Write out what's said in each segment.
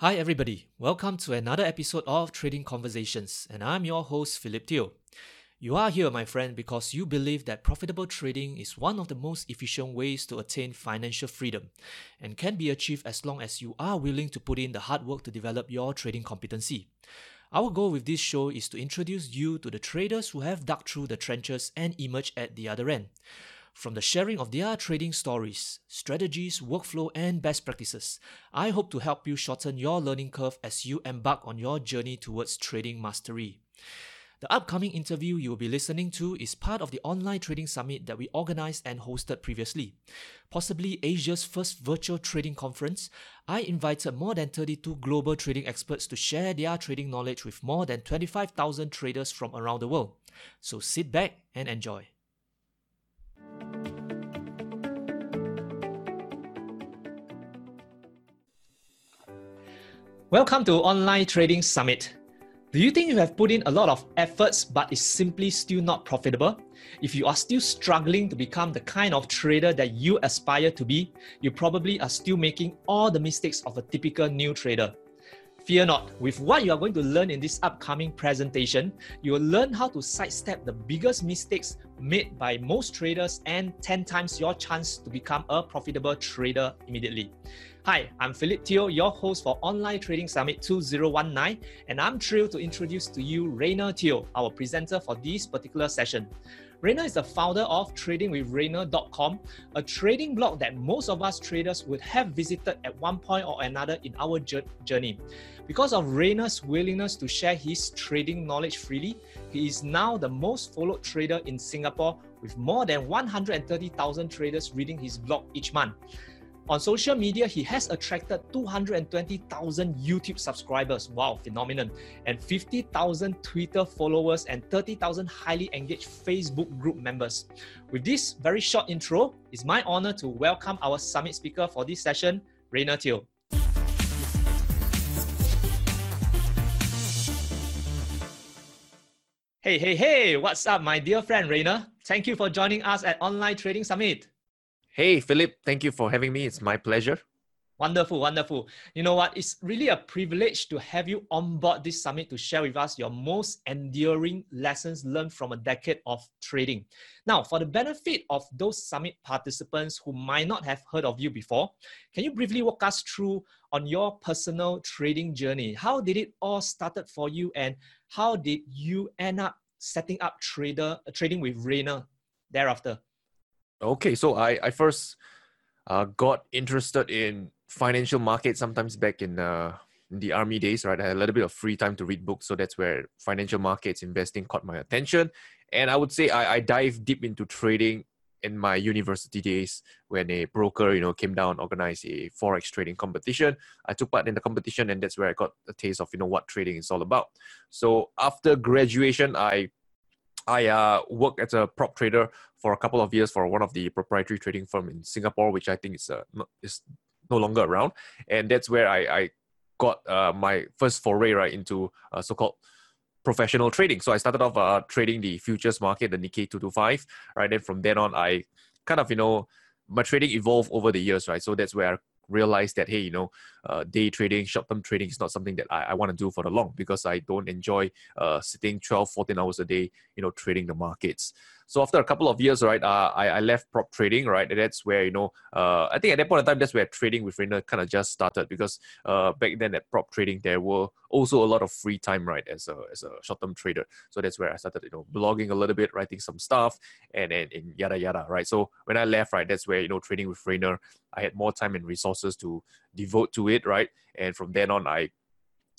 Hi, everybody. Welcome to another episode of Trading Conversations, and I'm your host, Philip Teo. You are here, my friend, because you believe that profitable trading is one of the most efficient ways to attain financial freedom and can be achieved as long as you are willing to put in the hard work to develop your trading competency. Our goal with this show is to introduce you to the traders who have dug through the trenches and emerged at the other end. From the sharing of their trading stories, strategies, workflow, and best practices, I hope to help you shorten your learning curve as you embark on your journey towards trading mastery. The upcoming interview you will be listening to is part of the online trading summit that we organized and hosted previously. Possibly Asia's first virtual trading conference, I invited more than 32 global trading experts to share their trading knowledge with more than 25,000 traders from around the world. So sit back and enjoy. Welcome to Online Trading Summit. Do you think you have put in a lot of efforts but is simply still not profitable? If you are still struggling to become the kind of trader that you aspire to be, you probably are still making all the mistakes of a typical new trader. Fear not, with what you are going to learn in this upcoming presentation, you will learn how to sidestep the biggest mistakes made by most traders and 10 times your chance to become a profitable trader immediately. Hi, I'm Philip Teo, your host for Online Trading Summit 2019, and I'm thrilled to introduce to you Rayner Teo, our presenter for this particular session. Rayner is the founder of tradingwithrayner.com, a trading blog that most of us traders would have visited at one point or another in our journey. Because of Rayner's willingness to share his trading knowledge freely, he is now the most followed trader in Singapore with more than 130,000 traders reading his blog each month. On social media, he has attracted 220,000 YouTube subscribers. Wow, phenomenon. And 50,000 Twitter followers and 30,000 highly engaged Facebook group members. With this very short intro, it's my honor to welcome our summit speaker for this session, Rayner Teo. Hey, hey, hey, what's up, my dear friend Rayner? Thank you for joining us at Online Trading Summit. Hey, Philip, thank you for having me. It's my pleasure. Wonderful, wonderful. You know what? It's really a privilege to have you on board this summit to share with us your most enduring lessons learned from a decade of trading. Now, for the benefit of those summit participants who might not have heard of you before, can you briefly walk us through on your personal trading journey? How did it all started for you and how did you end up setting up trader trading with Rayner thereafter? Okay, so I, I first uh, got interested in financial markets sometimes back in, uh, in the army days, right? I had a little bit of free time to read books, so that's where financial markets investing caught my attention. And I would say I, I dive deep into trading in my university days when a broker, you know, came down, organized a forex trading competition. I took part in the competition, and that's where I got a taste of you know what trading is all about. So after graduation, I I uh, worked as a prop trader for a couple of years for one of the proprietary trading firm in Singapore, which I think is uh, no, is no longer around, and that's where I, I got uh, my first foray right into uh, so-called professional trading. So I started off uh, trading the futures market, the Nikkei 225, right? Then from then on, I kind of you know my trading evolved over the years, right? So that's where I realized that hey you know uh, day trading short term trading is not something that i, I want to do for the long because i don't enjoy uh, sitting 12 14 hours a day you know trading the markets so after a couple of years, right, uh, I, I left prop trading, right? And that's where, you know, uh, I think at that point in time, that's where trading with Rayner kind of just started because uh, back then at prop trading, there were also a lot of free time, right, as a, as a short-term trader. So that's where I started, you know, blogging a little bit, writing some stuff and, and, and yada, yada, right? So when I left, right, that's where, you know, trading with Rayner, I had more time and resources to devote to it, right? And from then on, I,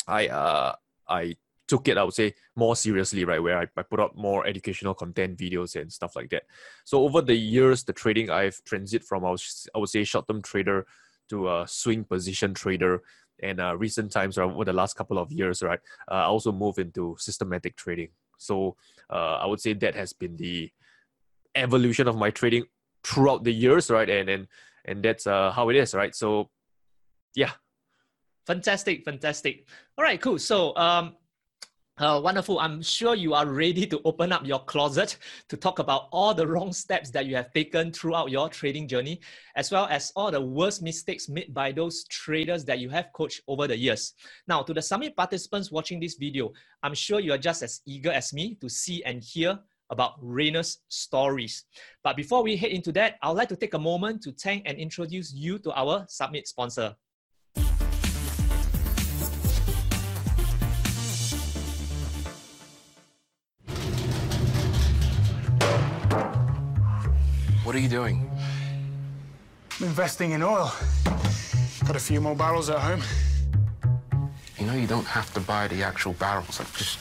I, uh, I took it, I would say, more seriously, right? Where I, I put out more educational content, videos, and stuff like that. So over the years, the trading I've transited from, I, I would say, short-term trader to a swing position trader. And uh, recent times, or over the last couple of years, right, uh, I also moved into systematic trading. So uh, I would say that has been the evolution of my trading throughout the years, right? And and and that's uh, how it is, right? So, yeah. Fantastic, fantastic. All right, cool. So um, Uh, wonderful. I'm sure you are ready to open up your closet to talk about all the wrong steps that you have taken throughout your trading journey, as well as all the worst mistakes made by those traders that you have coached over the years. Now, to the summit participants watching this video, I'm sure you are just as eager as me to see and hear about Rayner's stories. But before we head into that, I'd like to take a moment to thank and introduce you to our summit sponsor. What are you doing? I'm investing in oil. Got a few more barrels at home. You know you don't have to buy the actual barrels. Like just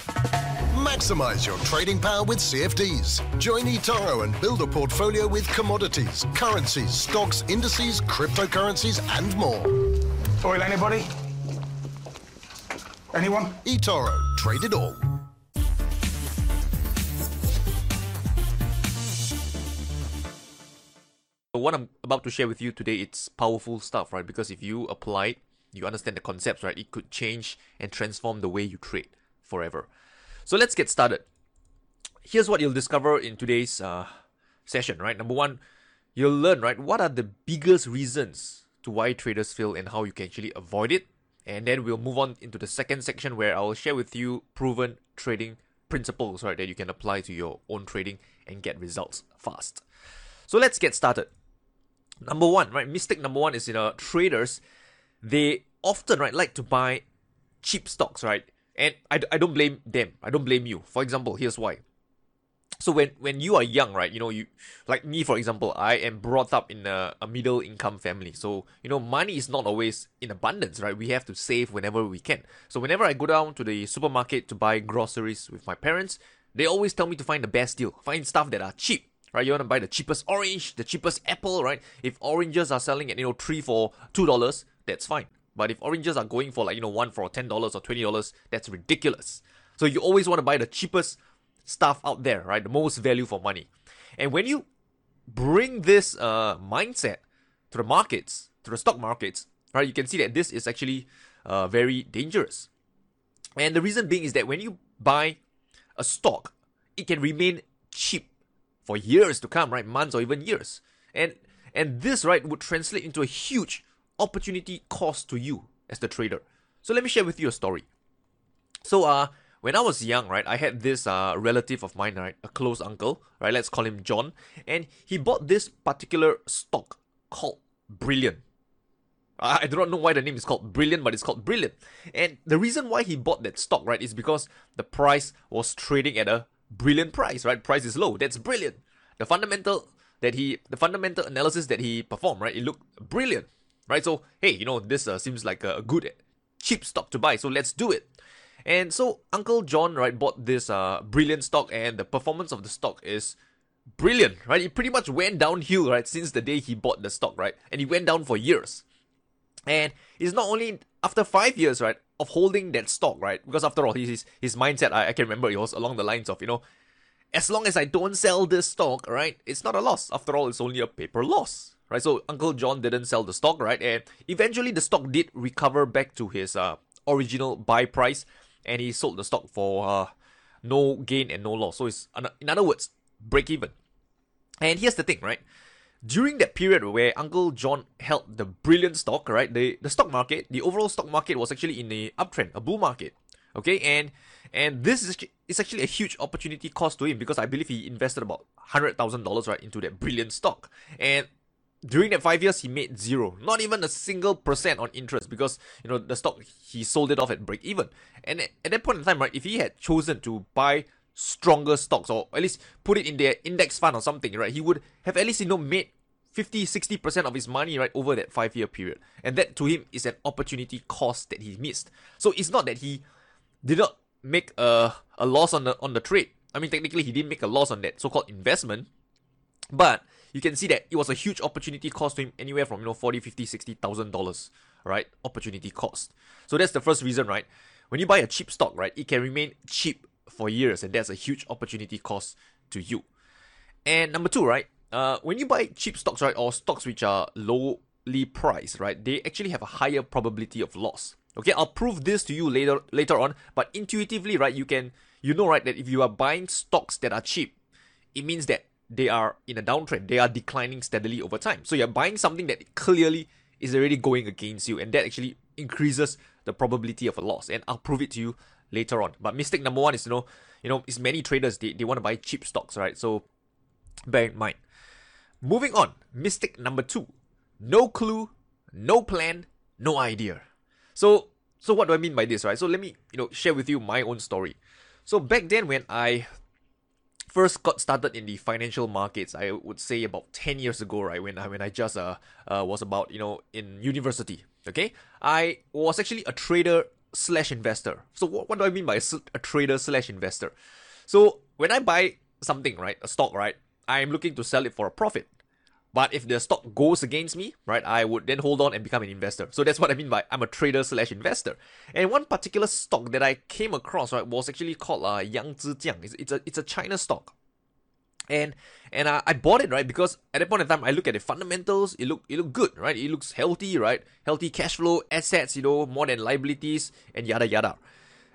Maximize your trading power with CFDs. Join eToro and build a portfolio with commodities, currencies, stocks, indices, cryptocurrencies, and more. Oil, anybody? Anyone? eToro, trade it all. So what I'm about to share with you today, it's powerful stuff, right? Because if you apply it, you understand the concepts, right? It could change and transform the way you trade forever. So let's get started. Here's what you'll discover in today's uh, session, right? Number one, you'll learn, right? What are the biggest reasons to why traders fail and how you can actually avoid it. And then we'll move on into the second section where I'll share with you proven trading principles, right? That you can apply to your own trading and get results fast. So let's get started. Number one, right? Mistake number one is you know traders, they often right like to buy cheap stocks, right? And I, I don't blame them. I don't blame you. For example, here's why. So when when you are young, right? You know, you like me, for example, I am brought up in a, a middle income family. So you know, money is not always in abundance, right? We have to save whenever we can. So whenever I go down to the supermarket to buy groceries with my parents, they always tell me to find the best deal, find stuff that are cheap right? You want to buy the cheapest orange, the cheapest apple, right? If oranges are selling at you know three for two dollars, that's fine. But if oranges are going for like you know one for ten dollars or twenty dollars, that's ridiculous. So you always want to buy the cheapest stuff out there, right? The most value for money. And when you bring this uh, mindset to the markets, to the stock markets, right, you can see that this is actually uh, very dangerous. And the reason being is that when you buy a stock, it can remain cheap for years to come, right? Months or even years. And and this, right, would translate into a huge opportunity cost to you as the trader. So let me share with you a story. So uh when I was young, right, I had this uh relative of mine, right, a close uncle, right, let's call him John, and he bought this particular stock called Brilliant. I do not know why the name is called Brilliant, but it's called Brilliant. And the reason why he bought that stock, right, is because the price was trading at a brilliant price, right? Price is low. That's brilliant. The fundamental that he, the fundamental analysis that he performed, right? It looked brilliant, right? So hey, you know this uh, seems like a, good cheap stock to buy, so let's do it. And so Uncle John, right, bought this uh brilliant stock, and the performance of the stock is brilliant, right? It pretty much went downhill, right, since the day he bought the stock, right? And it went down for years. And it's not only after five years, right, of holding that stock, right? Because after all, his his mindset, I, I can remember, it was along the lines of, you know, as long as I don't sell this stock, right, it's not a loss. After all, it's only a paper loss, right? So Uncle John didn't sell the stock, right? And eventually the stock did recover back to his uh, original buy price, and he sold the stock for uh, no gain and no loss. So it's, in other words, break even. And here's the thing, right? During that period where Uncle John held the brilliant stock, right? The the stock market, the overall stock market was actually in a uptrend, a bull market. Okay, and and this is it's actually a huge opportunity cost to him because I believe he invested about hundred thousand dollars right into that brilliant stock. And during that five years, he made zero, not even a single percent on interest because you know the stock he sold it off at break even. And at, at that point in time, right, if he had chosen to buy stronger stocks or at least put it in their index fund or something, right? He would have at least, you know, made 50, 60% of his money, right, over that five year period. And that to him is an opportunity cost that he missed. So it's not that he did not make a, a loss on the on the trade. I mean, technically, he didn't make a loss on that so called investment. But you can see that it was a huge opportunity cost to him anywhere from you know 40 50 60,000 dollars right opportunity cost so that's the first reason right when you buy a cheap stock right it can remain cheap for years, and that's a huge opportunity cost to you. And number two, right? Uh, when you buy cheap stocks, right, or stocks which are lowly priced, right, they actually have a higher probability of loss. Okay, I'll prove this to you later later on, but intuitively, right, you can you know right that if you are buying stocks that are cheap, it means that they are in a downtrend. They are declining steadily over time. So you're buying something that clearly is already going against you, and that actually increases the probability of a loss. And I'll prove it to you later on. But mistake number one is you know, you know, is many traders they, they want to buy cheap stocks, right? So bear in mind. Moving on, mistake number two. No clue, no plan, no idea. So so what do I mean by this, right? So let me, you know, share with you my own story. So back then when I first got started in the financial markets, I would say about 10 years ago, right, when I when I just uh, uh was about, you know, in university, okay? I was actually a trader slash investor. So what, what do I mean by a, trader slash investor? So when I buy something, right, a stock, right, I'm looking to sell it for a profit. But if the stock goes against me, right, I would then hold on and become an investor. So that's what I mean by I'm a trader slash investor. And one particular stock that I came across, right, was actually called uh, Yangzijiang. It's, it's a it's a China stock. And and uh, I bought it right because at that point in time I look at the fundamentals. It look it look good, right? It looks healthy, right? Healthy cash flow, assets, you know, more than liabilities, and yada yada.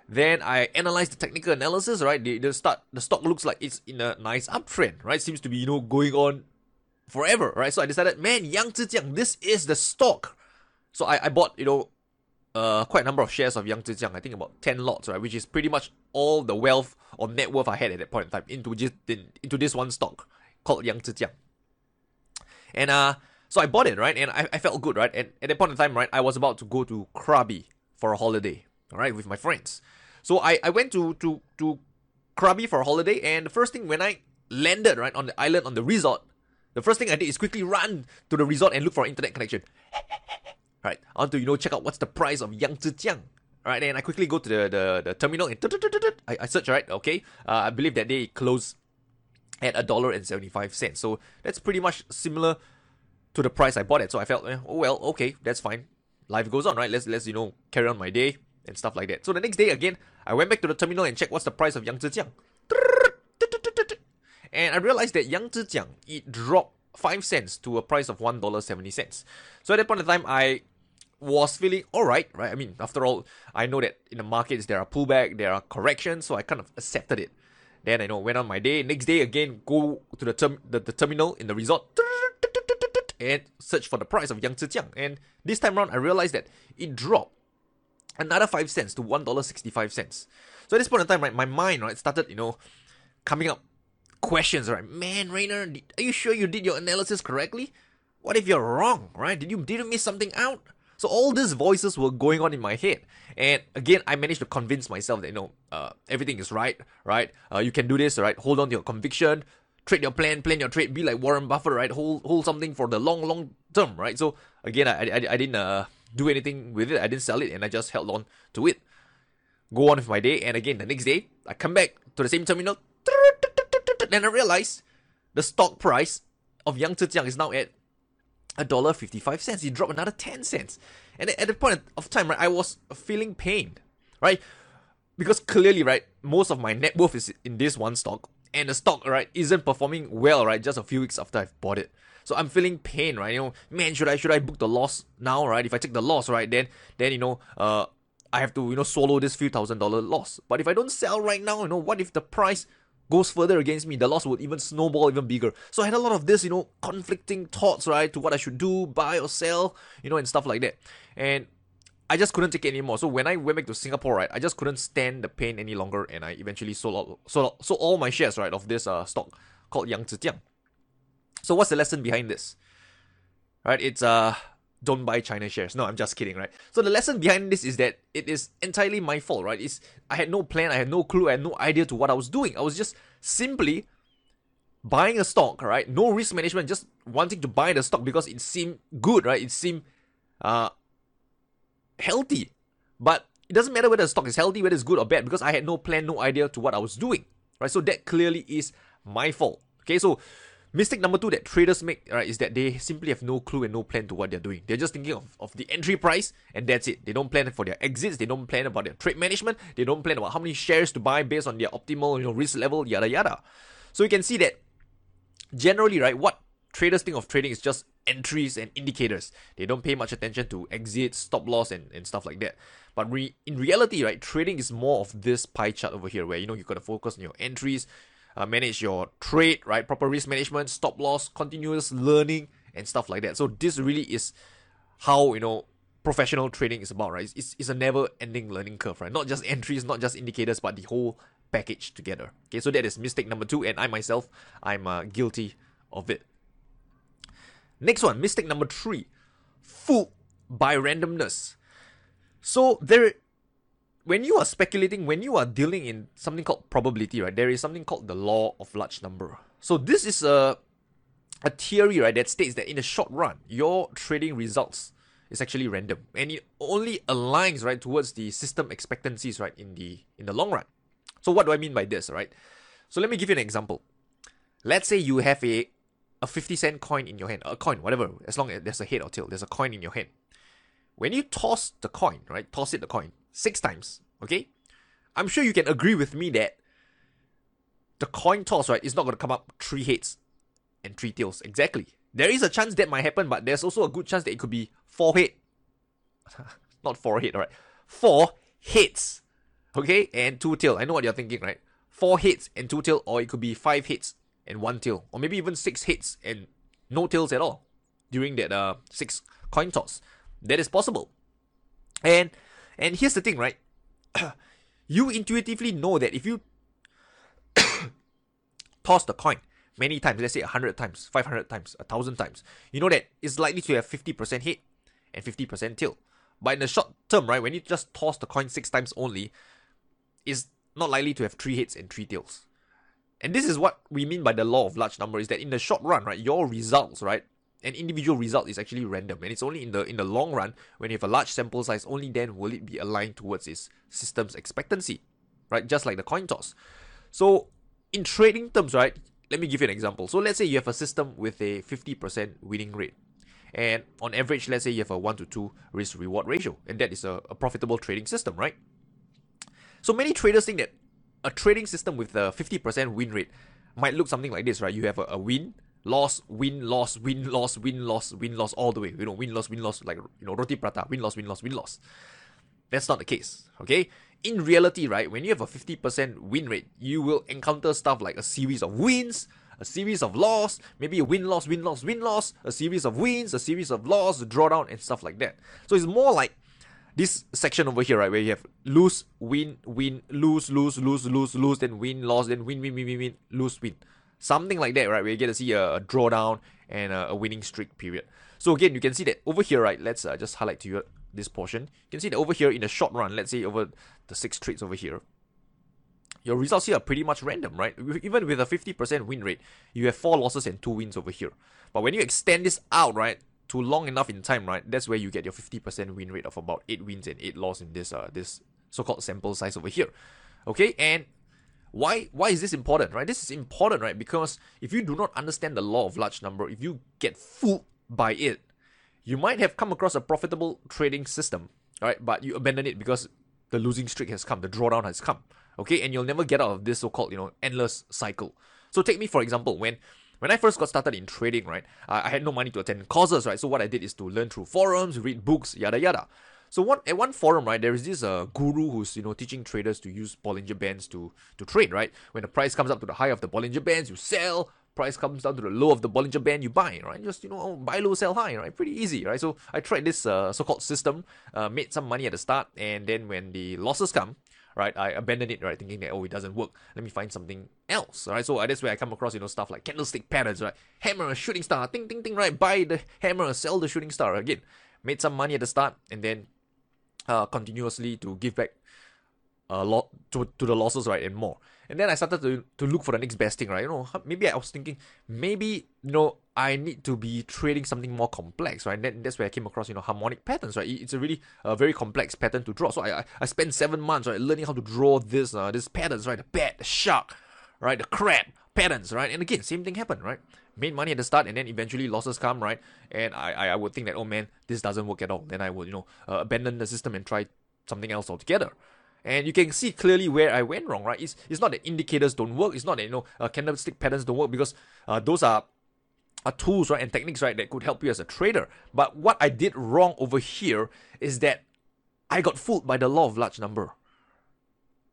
Then I analyze the technical analysis, right? The, the start the stock looks like it's in a nice uptrend, right? Seems to be you know going on forever, right? So I decided, man, Yangzijiang, this is the stock. So I, I bought, you know, uh, quite a number of shares of Yangzijiang, I think about 10 lots, right? Which is pretty much all the wealth or net worth I had at that point in time into, just, into this one stock called Yangzijiang. And uh, so I bought it, right? And I, I felt good, right? And at that point in time, right, I was about to go to Krabi for a holiday, all right, with my friends. So I, I went to, to, to Krabi for a holiday, and the first thing when I landed, right, on the island, on the resort, the first thing I did is quickly run to the resort and look for internet connection. right, I want to you know check out what's the price of Yangzijiang. Right, and I quickly go to the the, the terminal and I, I search right. Okay, uh, I believe that they close at a dollar and seventy five cents. So that's pretty much similar to the price I bought it. So I felt, eh, oh well, okay, that's fine. Life goes on, right? Let's let's you know carry on my day and stuff like that. So the next day again, I went back to the terminal and checked what's the price of Yangzijiang. And I realized that Yangzijiang, it dropped 5 cents to a price of $1.70. So at that point in time, I was feeling alright, right? I mean, after all, I know that in the markets there are pullback, there are corrections, so I kind of accepted it. Then I know went on my day. Next day again, go to the term the, the terminal in the resort and search for the price of Yangzijiang. And this time around, I realized that it dropped another five cents to one dollar sixty five cents. So at this point in time, right, my mind right started you know coming up questions, right? Man, Rayner, are you sure you did your analysis correctly? What if you're wrong, right? Did you did you miss something out? So all these voices were going on in my head, and again, I managed to convince myself that you know uh, everything is right, right? Uh, you can do this, right? Hold on to your conviction, trade your plan, plan your trade, be like Warren Buffett, right? Hold hold something for the long, long term, right? So again, I I, I didn't uh, do anything with it. I didn't sell it, and I just held on to it. Go on with my day, and again, the next day, I come back to the same terminal, and I realized the stock price of Yangzijiang is now at a dollar fifty five cents. It dropped another ten cents. And at the point of time, right, I was feeling pain, right? Because clearly, right, most of my net worth is in this one stock, and the stock, right, isn't performing well, right, just a few weeks after I've bought it. So I'm feeling pain, right? You know, man, should I should I book the loss now, right? If I take the loss, right, then then you know, uh, I have to you know swallow this few thousand dollar loss. But if I don't sell right now, you know, what if the price goes further against me, the loss would even snowball even bigger. So I had a lot of this, you know, conflicting thoughts, right, to what I should do, buy or sell, you know, and stuff like that. And I just couldn't take it anymore. So when I went back to Singapore, right, I just couldn't stand the pain any longer, and I eventually sold out, sold, out, sold all my shares, right, of this uh, stock called Yangzijiang. So what's the lesson behind this? Right, it's uh don't buy China shares. No, I'm just kidding, right? So the lesson behind this is that it is entirely my fault, right? It's I had no plan, I had no clue, I had no idea to what I was doing. I was just simply buying a stock, right? No risk management, just wanting to buy the stock because it seemed good, right? It seemed uh healthy. But it doesn't matter whether the stock is healthy, whether it's good or bad, because I had no plan, no idea to what I was doing. Right? So that clearly is my fault. Okay, so Mistake number two that traders make right is that they simply have no clue and no plan to what they're doing. They're just thinking of, of the entry price and that's it. They don't plan for their exits. They don't plan about their trade management. They don't plan about how many shares to buy based on their optimal you know risk level. Yada yada. So you can see that generally right what traders think of trading is just entries and indicators. They don't pay much attention to exit, stop loss, and, and stuff like that. But re- in reality, right, trading is more of this pie chart over here, where you know you've got to focus on your entries, uh, manage your trade, right, proper risk management, stop loss, continuous learning, and stuff like that. So this really is how you know professional trading is about, right? It's, it's a never-ending learning curve, right? Not just entries, not just indicators, but the whole package together. Okay, so that is mistake number two, and I myself, I'm uh, guilty of it. Next one, mistake number three, fooled by randomness. So there, when you are speculating, when you are dealing in something called probability, right? There is something called the law of large number. So this is a a theory, right, that states that in the short run, your trading results is actually random, and it only aligns right towards the system expectancies, right, in the in the long run. So what do I mean by this, right? So let me give you an example. Let's say you have a a 50 cent coin in your hand, a coin, whatever, as long as there's a head or tail, there's a coin in your hand. When you toss the coin, right, toss it the coin six times, okay? I'm sure you can agree with me that the coin toss, right, is not going to come up three heads and three tails. Exactly. There is a chance that might happen, but there's also a good chance that it could be four head. not four head, alright. Four heads. Okay, and two tail. I know what you're thinking, right? Four heads and two tail, or it could be five heads and one tail, or maybe even six heads and no tails at all during that uh six coin toss. That is possible. And and here's the thing, right? you intuitively know that if you toss the coin many times, let's say 100 times, 500 times, 1000 times, you know that it's likely to have 50% head and 50% tail. But in the short term, right, when you just toss the coin six times only, it's not likely to have three heads and three tails. And this is what we mean by the law of large number is that in the short run, right, your results, right, an individual result is actually random. And it's only in the in the long run, when you have a large sample size, only then will it be aligned towards its system's expectancy. Right? Just like the coin toss. So in trading terms, right, let me give you an example. So let's say you have a system with a 50% winning rate. And on average, let's say you have a 1 to 2 risk reward ratio. And that is a, a profitable trading system, right? So many traders think that a trading system with a 50% win rate might look something like this, right? You have a, a win, loss, win, loss, win, loss, win, loss, win, loss, all the way. You know, win, loss, win, loss, like, you know, roti prata, win, loss, win, loss, win, loss. That's not the case, okay? In reality, right, when you have a 50% win rate, you will encounter stuff like a series of wins, a series of loss, maybe a win, loss, win, loss, win, loss, a series of wins, a series of loss, drawdown, and stuff like that. So it's more like this section over here, right, where you have lose, win, win, lose, lose, lose, lose, lose, then win, loss, then win, win, win, win, win, lose, win. Something like that, right, where you get to see a, a drawdown and a, a, winning streak period. So again, you can see that over here, right, let's uh, just highlight to you this portion. You can see that over here in the short run, let's say over the six trades over here, your results here are pretty much random, right? Even with a 50% win rate, you have four losses and two wins over here. But when you extend this out, right, to long enough in time, right, that's where you get your 50% win rate of about eight wins and eight losses in this uh this so-called sample size over here. Okay, and why why is this important, right? This is important, right? Because if you do not understand the law of large number, if you get fooled by it, you might have come across a profitable trading system, right? But you abandon it because the losing streak has come, the drawdown has come. Okay, and you'll never get out of this so-called, you know, endless cycle. So take me for example, when when I first got started in trading, right, I had no money to attend courses, right? So what I did is to learn through forums, read books, yada yada. So one at one forum, right, there is this uh, guru who's you know teaching traders to use Bollinger Bands to to trade, right? When the price comes up to the high of the Bollinger Bands, you sell. Price comes down to the low of the Bollinger Band, you buy, right? Just you know buy low, sell high, right? Pretty easy, right? So I tried this uh, so-called system, uh, made some money at the start, and then when the losses come, right? I abandoned it, right? Thinking that, oh, it doesn't work. Let me find something else, right? So uh, that's where I come across, you know, stuff like candlestick patterns, right? Hammer, shooting star, ting, ting, ting, right? Buy the hammer, sell the shooting star. Again, made some money at the start and then uh, continuously to give back a lot to, to the losses, right? And more. And then I started to, to look for the next best thing, right? You know, maybe I was thinking, maybe, you know, I need to be trading something more complex, right? And then that's where I came across, you know, harmonic patterns, right? It's a really uh, very complex pattern to draw. So I, I, I spent seven months, right, learning how to draw this, uh, this patterns, right? The bat, the shark, right? The crab patterns, right? And again, same thing happened, right? Made money at the start, and then eventually losses come, right? And I, I, would think that, oh man, this doesn't work at all. Then I would, you know, uh, abandon the system and try something else altogether. And you can see clearly where I went wrong, right? It's, it's not that indicators don't work. It's not that, you know, uh, candlestick patterns don't work because uh, those are uh, tools, right, and techniques, right, that could help you as a trader. But what I did wrong over here is that I got fooled by the law of large number.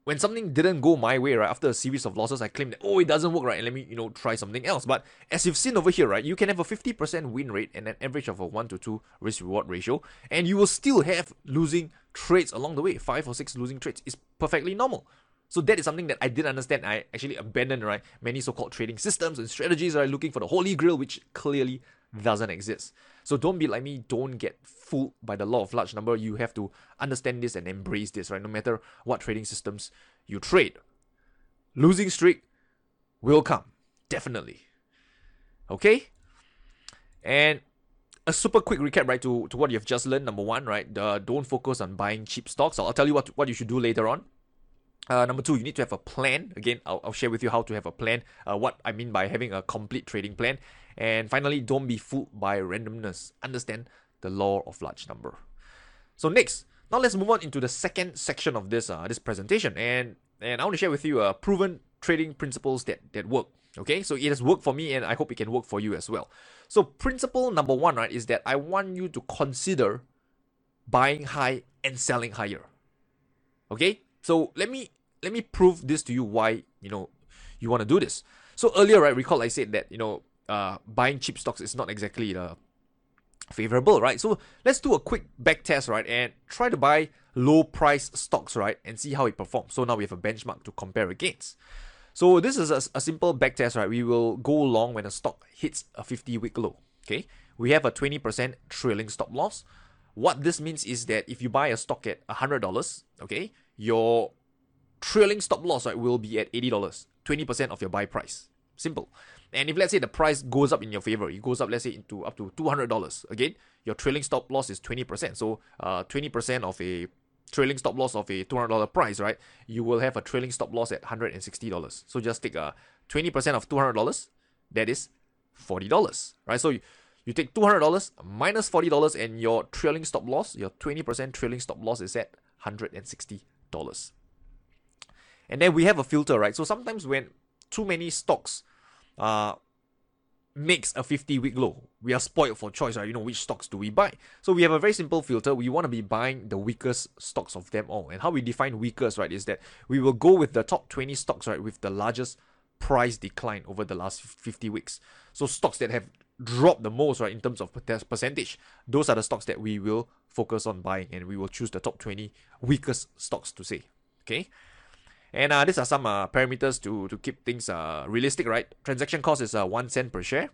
When something didn't go my way, right, after a series of losses, I claimed that, oh, it doesn't work, right, and let me, you know, try something else. But as you've seen over here, right, you can have a 50% win rate and an average of a 1 to 2 risk reward ratio, and you will still have losing trades along the way. Five or six losing trades is perfectly normal. So that is something that I didn't understand. I actually abandoned right many so-called trading systems and strategies are looking for the holy grail, which clearly doesn't exist. So don't be like me. Don't get fooled by the law of large number. You have to understand this and embrace this, right? No matter what trading systems you trade, losing streak will come definitely. Okay, and a super quick recap, right, to, to what you've just learned. Number one, right, uh, don't focus on buying cheap stocks. I'll, I'll tell you what, what you should do later on. Uh, number two, you need to have a plan. Again, I'll, I'll share with you how to have a plan, uh, what I mean by having a complete trading plan. And finally, don't be fooled by randomness. Understand the law of large number. So next, now let's move on into the second section of this uh, this presentation, and and I want to share with you uh, proven trading principles that that work. Okay, so it has worked for me, and I hope it can work for you as well. So principle number one, right, is that I want you to consider buying high and selling higher. Okay, so let me let me prove this to you why you know you want to do this. So earlier, right, recall I said that you know uh, buying cheap stocks is not exactly the favorable, right? So let's do a quick back test, right, and try to buy low price stocks, right, and see how it performs. So now we have a benchmark to compare against. So this is a, a simple back test, right? We will go long when a stock hits a 50 week low. Okay, we have a 20% trailing stop loss. What this means is that if you buy a stock at $100, okay, your trailing stop loss right will be at $80, 20% of your buy price. Simple. And if let's say the price goes up in your favor, it goes up, let's say, into up to $200, again, your trailing stop loss is 20%. So uh, 20% of a trailing stop loss of a $200 price, right? You will have a trailing stop loss at $160. So just take a 20% of $200, that is $40, right? So you, you take $200 minus $40 and your trailing stop loss, your 20% trailing stop loss is at $160. And then we have a filter, right? So sometimes when too many stocks uh, makes a 50 week low, we are spoiled for choice, right? You know, which stocks do we buy? So we have a very simple filter. We want to be buying the weakest stocks of them all. And how we define weakest, right, is that we will go with the top 20 stocks, right, with the largest price decline over the last 50 weeks. So stocks that have dropped the most, right, in terms of percentage, those are the stocks that we will focus on buying and we will choose the top 20 weakest stocks to say. Okay. And uh, these are some uh, parameters to, to keep things uh, realistic, right? Transaction cost is uh, 1 cent per share.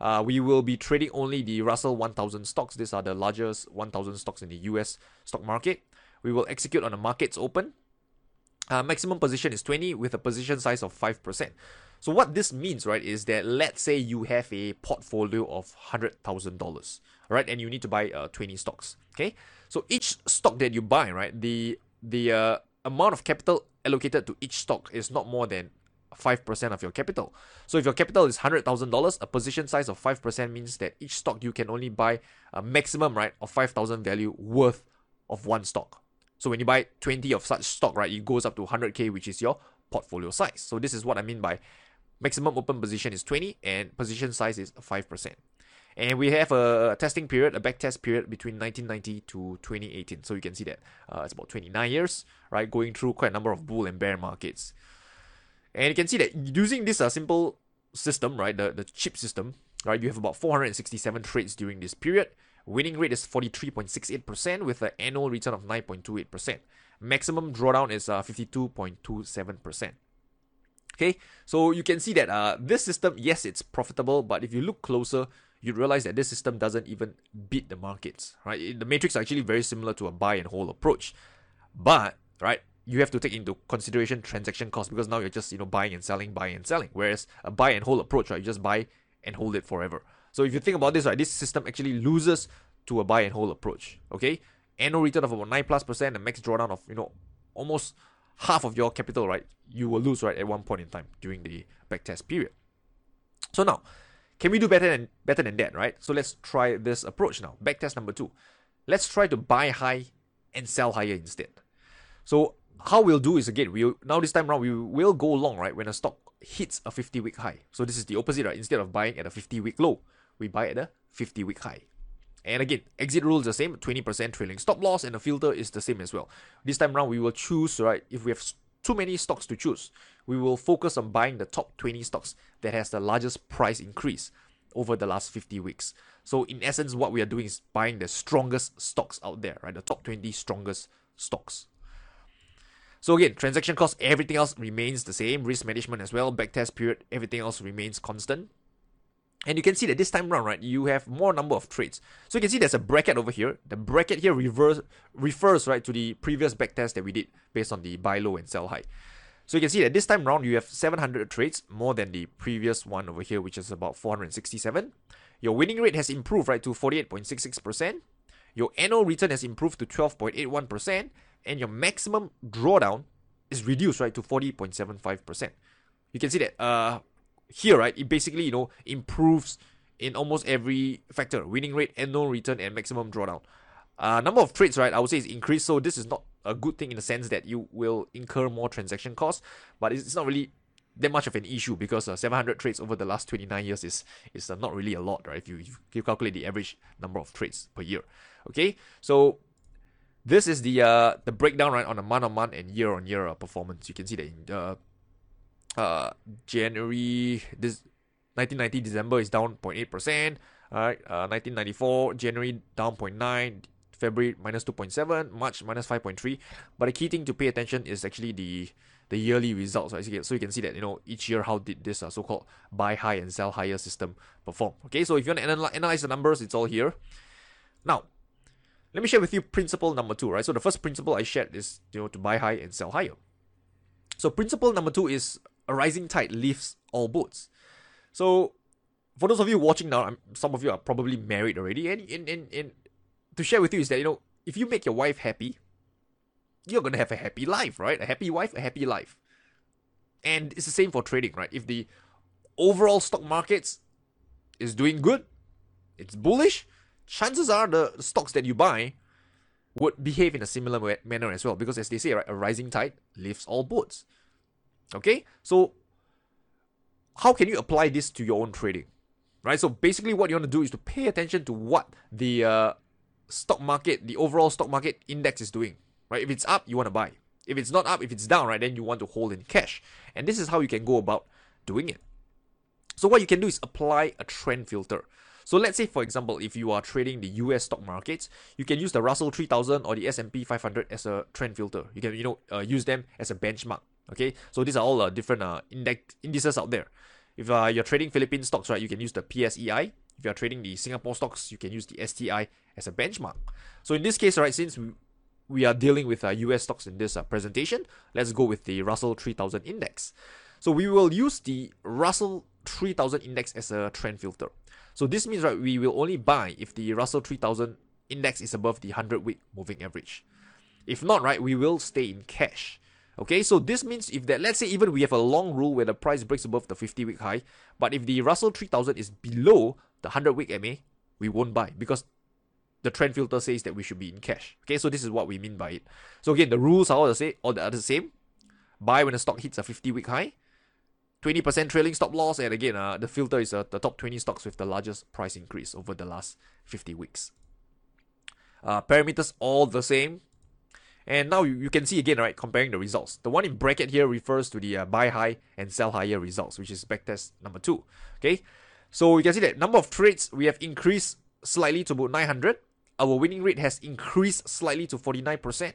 Uh, we will be trading only the Russell 1000 stocks. These are the largest 1000 stocks in the US stock market. We will execute on the markets open. Uh, maximum position is 20 with a position size of 5%. So what this means, right, is that let's say you have a portfolio of $100,000, right, and you need to buy uh, 20 stocks, okay? So each stock that you buy, right, the the uh, amount of capital allocated to each stock is not more than 5% of your capital. So if your capital is $100,000, a position size of 5% means that each stock you can only buy a maximum, right, of 5,000 value worth of one stock. So when you buy 20 of such stock, right, it goes up to 100k, which is your portfolio size. So this is what I mean by maximum open position is 20 and position size is 5%. And we have a testing period, a back test period between 1990 to 2018. So you can see that uh, it's about 29 years, right? Going through quite a number of bull and bear markets. And you can see that using this uh, simple system, right, the, the chip system, right, you have about 467 trades during this period. Winning rate is 43.68% with an annual return of 9.28%. Maximum drawdown is uh, 52.27%. Okay, so you can see that uh, this system, yes, it's profitable, but if you look closer, you realize that this system doesn't even beat the markets, right? The matrix are actually very similar to a buy and hold approach, but right, you have to take into consideration transaction costs because now you're just you know buying and selling, buying and selling. Whereas a buy and hold approach, right, you just buy and hold it forever. So if you think about this, right, this system actually loses to a buy and hold approach. Okay, annual return of about nine plus percent, and max drawdown of you know almost half of your capital, right? You will lose right at one point in time during the backtest period. So now can we do better than better than that, right? So let's try this approach now. Backtest number two. Let's try to buy high and sell higher instead. So how we'll do is again, we'll now this time around we will go long, right? When a stock hits a 50 week high. So this is the opposite, right? Instead of buying at a 50 week low, we buy at the 50 week high. And again, exit rule is the same 20% trailing stop loss, and the filter is the same as well. This time around, we will choose, right? If we have too many stocks to choose, we will focus on buying the top 20 stocks that has the largest price increase over the last 50 weeks. So, in essence, what we are doing is buying the strongest stocks out there, right? The top 20 strongest stocks. So again, transaction cost, everything else remains the same. Risk management as well, backtest period, everything else remains constant. And you can see that this time around, right, you have more number of trades. So you can see there's a bracket over here. The bracket here reverse, refers, right, to the previous backtest that we did based on the buy low and sell high. So you can see that this time around, you have 700 trades, more than the previous one over here, which is about 467. Your winning rate has improved, right, to 48.66%. Your annual return has improved to 12.81%. And your maximum drawdown is reduced, right, to 40.75%. You can see that uh, here, right, it basically, you know, improves in almost every factor winning rate, annual return, and maximum drawdown. Uh, number of trades, right, I would say is increased. So this is not a good thing in the sense that you will incur more transaction costs, but it's, not really that much of an issue because uh, 700 trades over the last 29 years is is uh, not really a lot, right? If you, if you calculate the average number of trades per year. Okay, so this is the uh, the breakdown right on a month on month and year on year performance. You can see that in uh, January this 1990 December is down 0.8 percent. Alright, uh, 1994 January down 0.9, February minus 2.7, March minus 5.3. But the key thing to pay attention is actually the the yearly results. Right? So you can see that you know each year how did this uh, so-called buy high and sell higher system perform. Okay, so if you want to anal- analyze the numbers, it's all here. Now, let me share with you principle number two. Right, so the first principle I shared is you know to buy high and sell higher. So principle number two is a rising tide lifts all boats. So for those of you watching now, I'm, some of you are probably married already, and, and, and, and to share with you is that you know if you make your wife happy, you're gonna have a happy life, right? A happy wife, a happy life. And it's the same for trading, right? If the overall stock markets is doing good, it's bullish, chances are the stocks that you buy would behave in a similar manner as well. Because as they say, right, a rising tide lifts all boats. Okay, so how can you apply this to your own trading? Right, so basically, what you want to do is to pay attention to what the uh, stock market, the overall stock market index is doing. Right, if it's up, you want to buy. If it's not up, if it's down, right, then you want to hold in cash. And this is how you can go about doing it. So what you can do is apply a trend filter. So let's say, for example, if you are trading the US stock markets, you can use the Russell 3000 or the S&P 500 as a trend filter. You can, you know, uh, use them as a benchmark. Okay, so these are all uh, different uh, index indices out there. If uh, you're trading Philippine stocks, right, you can use the PSEI. If you're trading the Singapore stocks, you can use the STI as a benchmark. So in this case, right, since we, we are dealing with uh, US stocks in this uh, presentation, let's go with the Russell 3000 index. So we will use the Russell 3000 index as a trend filter. So this means, right, we will only buy if the Russell 3000 index is above the 100 week moving average. If not, right, we will stay in cash. Okay, so this means if that, let's say even we have a long rule where the price breaks above the 50 week high, but if the Russell 3000 is below the 100 week MA, we won't buy because the trend filter says that we should be in cash. Okay, so this is what we mean by it. So again, the rules are all the same, all the other same. Buy when the stock hits a 50 week high, 20% trailing stop loss, and again, uh, the filter is uh, the top 20 stocks with the largest price increase over the last 50 weeks. Uh, parameters all the same. And now you, you can see again, right, comparing the results. The one in bracket here refers to the uh, buy high and sell higher results, which is backtest number two. Okay, so you can see that number of trades we have increased slightly to about 900. Our winning rate has increased slightly to 49%.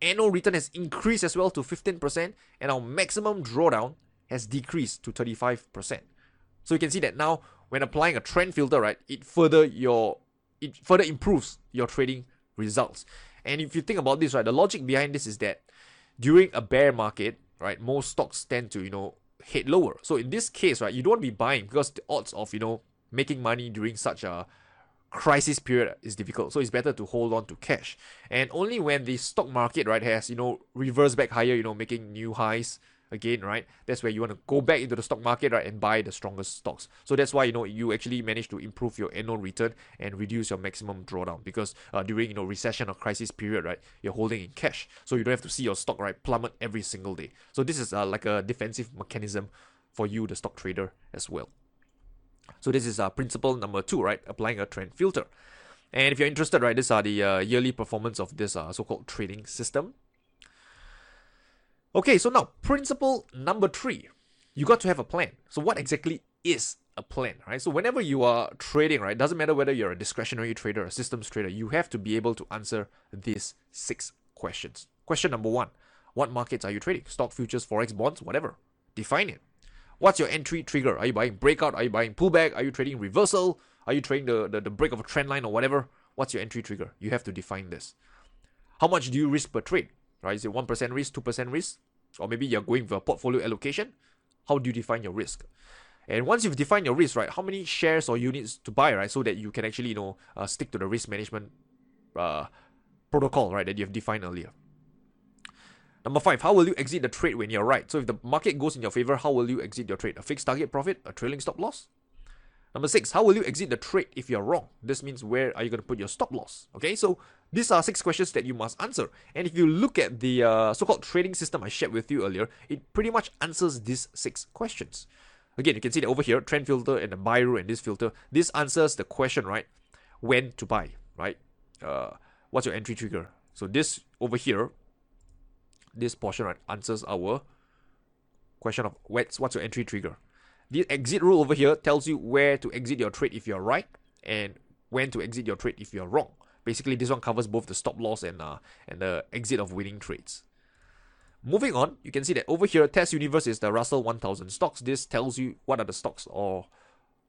Annual return has increased as well to 15%, and our maximum drawdown has decreased to 35%. So you can see that now when applying a trend filter, right, it further your it further improves your trading results. And if you think about this, right, the logic behind this is that during a bear market, right, most stocks tend to, you know, head lower. So in this case, right, you don't want to be buying because the odds of, you know, making money during such a crisis period is difficult. So it's better to hold on to cash. And only when the stock market, right, has, you know, reversed back higher, you know, making new highs, again, right? That's where you want to go back into the stock market, right, and buy the strongest stocks. So that's why you know you actually manage to improve your annual return and reduce your maximum drawdown because uh, during you know recession or crisis period, right, you're holding in cash, so you don't have to see your stock right plummet every single day. So this is uh, like a defensive mechanism for you, the stock trader, as well. So this is uh, principle number two, right? Applying a trend filter. And if you're interested, right, these are the uh, yearly performance of this uh, so-called trading system. Okay, so now principle number three, you got to have a plan. So what exactly is a plan, right? So whenever you are trading, right, doesn't matter whether you're a discretionary trader or a systems trader, you have to be able to answer these six questions. Question number one, what markets are you trading? Stock, futures, forex, bonds, whatever. Define it. What's your entry trigger? Are you buying breakout? Are you buying pullback? Are you trading reversal? Are you trading the, the, the break of a trend line or whatever? What's your entry trigger? You have to define this. How much do you risk per trade? Right? Is it 1% risk, 2% risk? Or maybe you're going for a portfolio allocation? How do you define your risk? And once you've defined your risk, right, how many shares or units to buy, right, so that you can actually, you know, uh, stick to the risk management uh, protocol, right, that you have defined earlier. Number five, how will you exit the trade when you're right? So if the market goes in your favor, how will you exit your trade? A fixed target profit, a trailing stop loss? Number six, how will you exit the trade if you're wrong? This means where are you going to put your stop loss? Okay, so these are six questions that you must answer. And if you look at the uh, so called trading system I shared with you earlier, it pretty much answers these six questions. Again, you can see that over here, trend filter and the buy rule and this filter. This answers the question, right? When to buy, right? Uh, what's your entry trigger? So this over here, this portion right answers our question of what's what's your entry trigger. The exit rule over here tells you where to exit your trade if you're right and when to exit your trade if you're wrong. Basically, this one covers both the stop loss and uh, and the exit of winning trades. Moving on, you can see that over here, Test Universe is the Russell 1000 stocks. This tells you what are the stocks or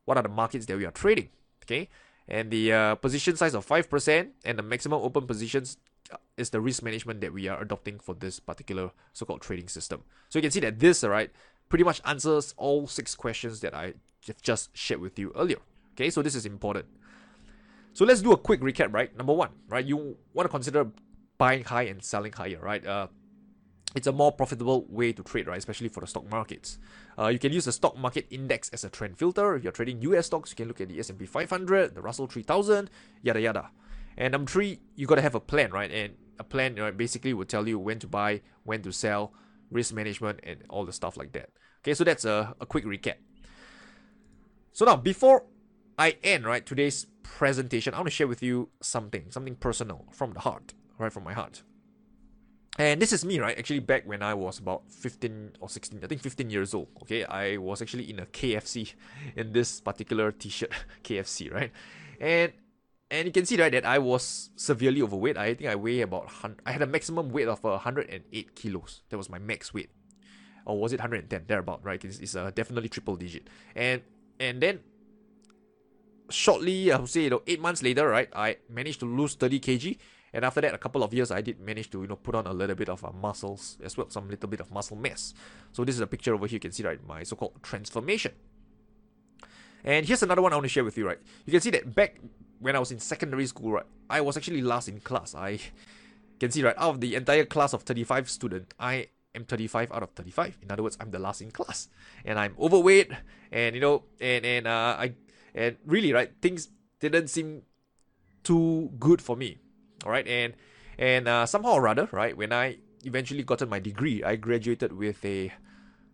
what are the markets that we are trading. Okay, and the uh, position size of 5% and the maximum open positions uh, is the risk management that we are adopting for this particular so-called trading system. So you can see that this, right, pretty much answers all six questions that I have just shared with you earlier. Okay, so this is important. So let's do a quick recap, right? Number one, right, you want to consider buying high and selling higher, right? Uh, it's a more profitable way to trade, right? Especially for the stock markets. Uh, you can use the stock market index as a trend filter. If you're trading US stocks, you can look at the S&P 500, the Russell 3000, yada yada. And number three, you gotta have a plan, right? And a plan, right, basically will tell you when to buy, when to sell, risk management, and all the stuff like that. Okay, so that's a, a quick recap. So now, before I end, right, today's presentation, I want to share with you something, something personal from the heart, right, from my heart. And this is me, right? Actually, back when I was about 15 or 16, I think 15 years old. Okay, I was actually in a KFC in this particular T-shirt, KFC, right? And and you can see right that I was severely overweight. I think I weigh about I had a maximum weight of 108 kilos. That was my max weight, or was it 110? Thereabout, right? It's, it's uh, definitely triple digit. And and then shortly, I would say you know eight months later, right? I managed to lose 30 kg and after that, a couple of years, I did manage to you know put on a little bit of uh, muscles as well, some little bit of muscle mass. So this is a picture over here. You can see right my so-called transformation. And here's another one I want to share with you. Right, you can see that back when I was in secondary school, right, I was actually last in class. I can see right out of the entire class of 35 students, I am 35 out of 35. In other words, I'm the last in class, and I'm overweight, and you know, and and uh, I and really right things didn't seem too good for me all right and and uh, somehow or rather right when i eventually gotten my degree i graduated with a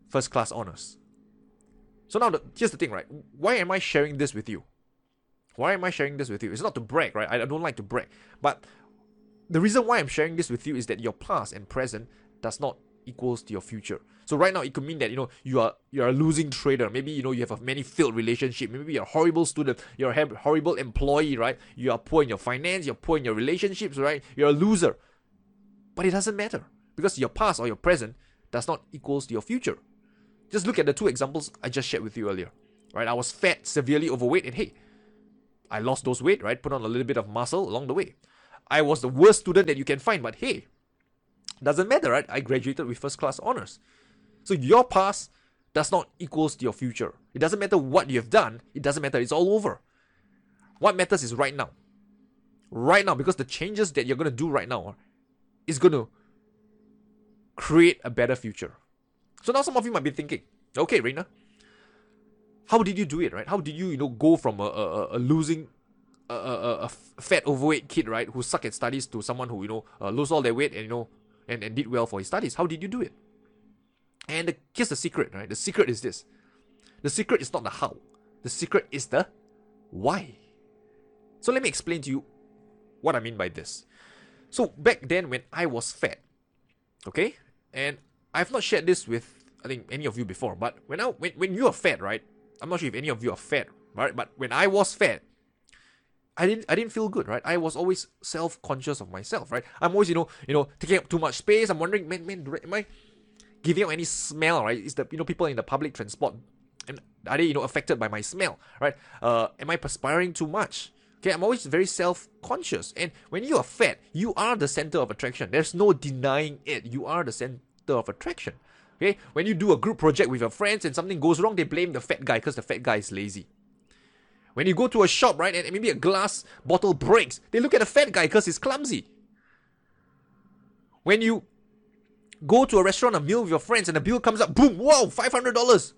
first class honors so now the, here's the thing right why am i sharing this with you why am i sharing this with you it's not to brag right i don't like to brag but the reason why i'm sharing this with you is that your past and present does not equals to your future. So right now it could mean that you know you are you are a losing trader. Maybe you know you have a many failed relationship. Maybe you're a horrible student. You're a horrible employee, right? You are poor in your finance. You're poor in your relationships, right? You're a loser. But it doesn't matter because your past or your present does not equals to your future. Just look at the two examples I just shared with you earlier, right? I was fat, severely overweight, and hey, I lost those weight, right? Put on a little bit of muscle along the way. I was the worst student that you can find, but hey, doesn't matter, right? I graduated with first class honors. So your past does not equals your future. It doesn't matter what you have done, it doesn't matter, it's all over. What matters is right now. Right now, because the changes that you're gonna do right now uh, is gonna create a better future. So now some of you might be thinking, okay, Rayner, how did you do it, right? How did you, you know, go from a, a, a losing a, a, a, fat overweight kid, right, who suck at studies to someone who, you know, uh, all their weight and, you know, and, and did well for his studies. How did you do it? And the, here's the secret, right? The secret is this. The secret is not the how. The secret is the why. So let me explain to you what I mean by this. So back then when I was fat, okay, and I've not shared this with I think any of you before, but when I when, when you are fat, right? I'm not sure if any of you are fat, right? But when I was fat, I didn't I didn't feel good, right? I was always self-conscious of myself, right? I'm always, you know, you know, taking up too much space. I'm wondering, man, man, am I giving out any smell, right? Is the you know people in the public transport are they, you know, affected by my smell, right? Uh, am I perspiring too much? Okay, I'm always very self-conscious. And when you are fat, you are the center of attraction. There's no denying it. You are the center of attraction. Okay, when you do a group project with your friends and something goes wrong, they blame the fat guy because the fat guy is lazy. When you go to a shop, right, and maybe a glass bottle breaks, they look at the fat guy because he's clumsy. When you go to a restaurant, a meal with your friends, and the bill comes up, boom, whoa, $500.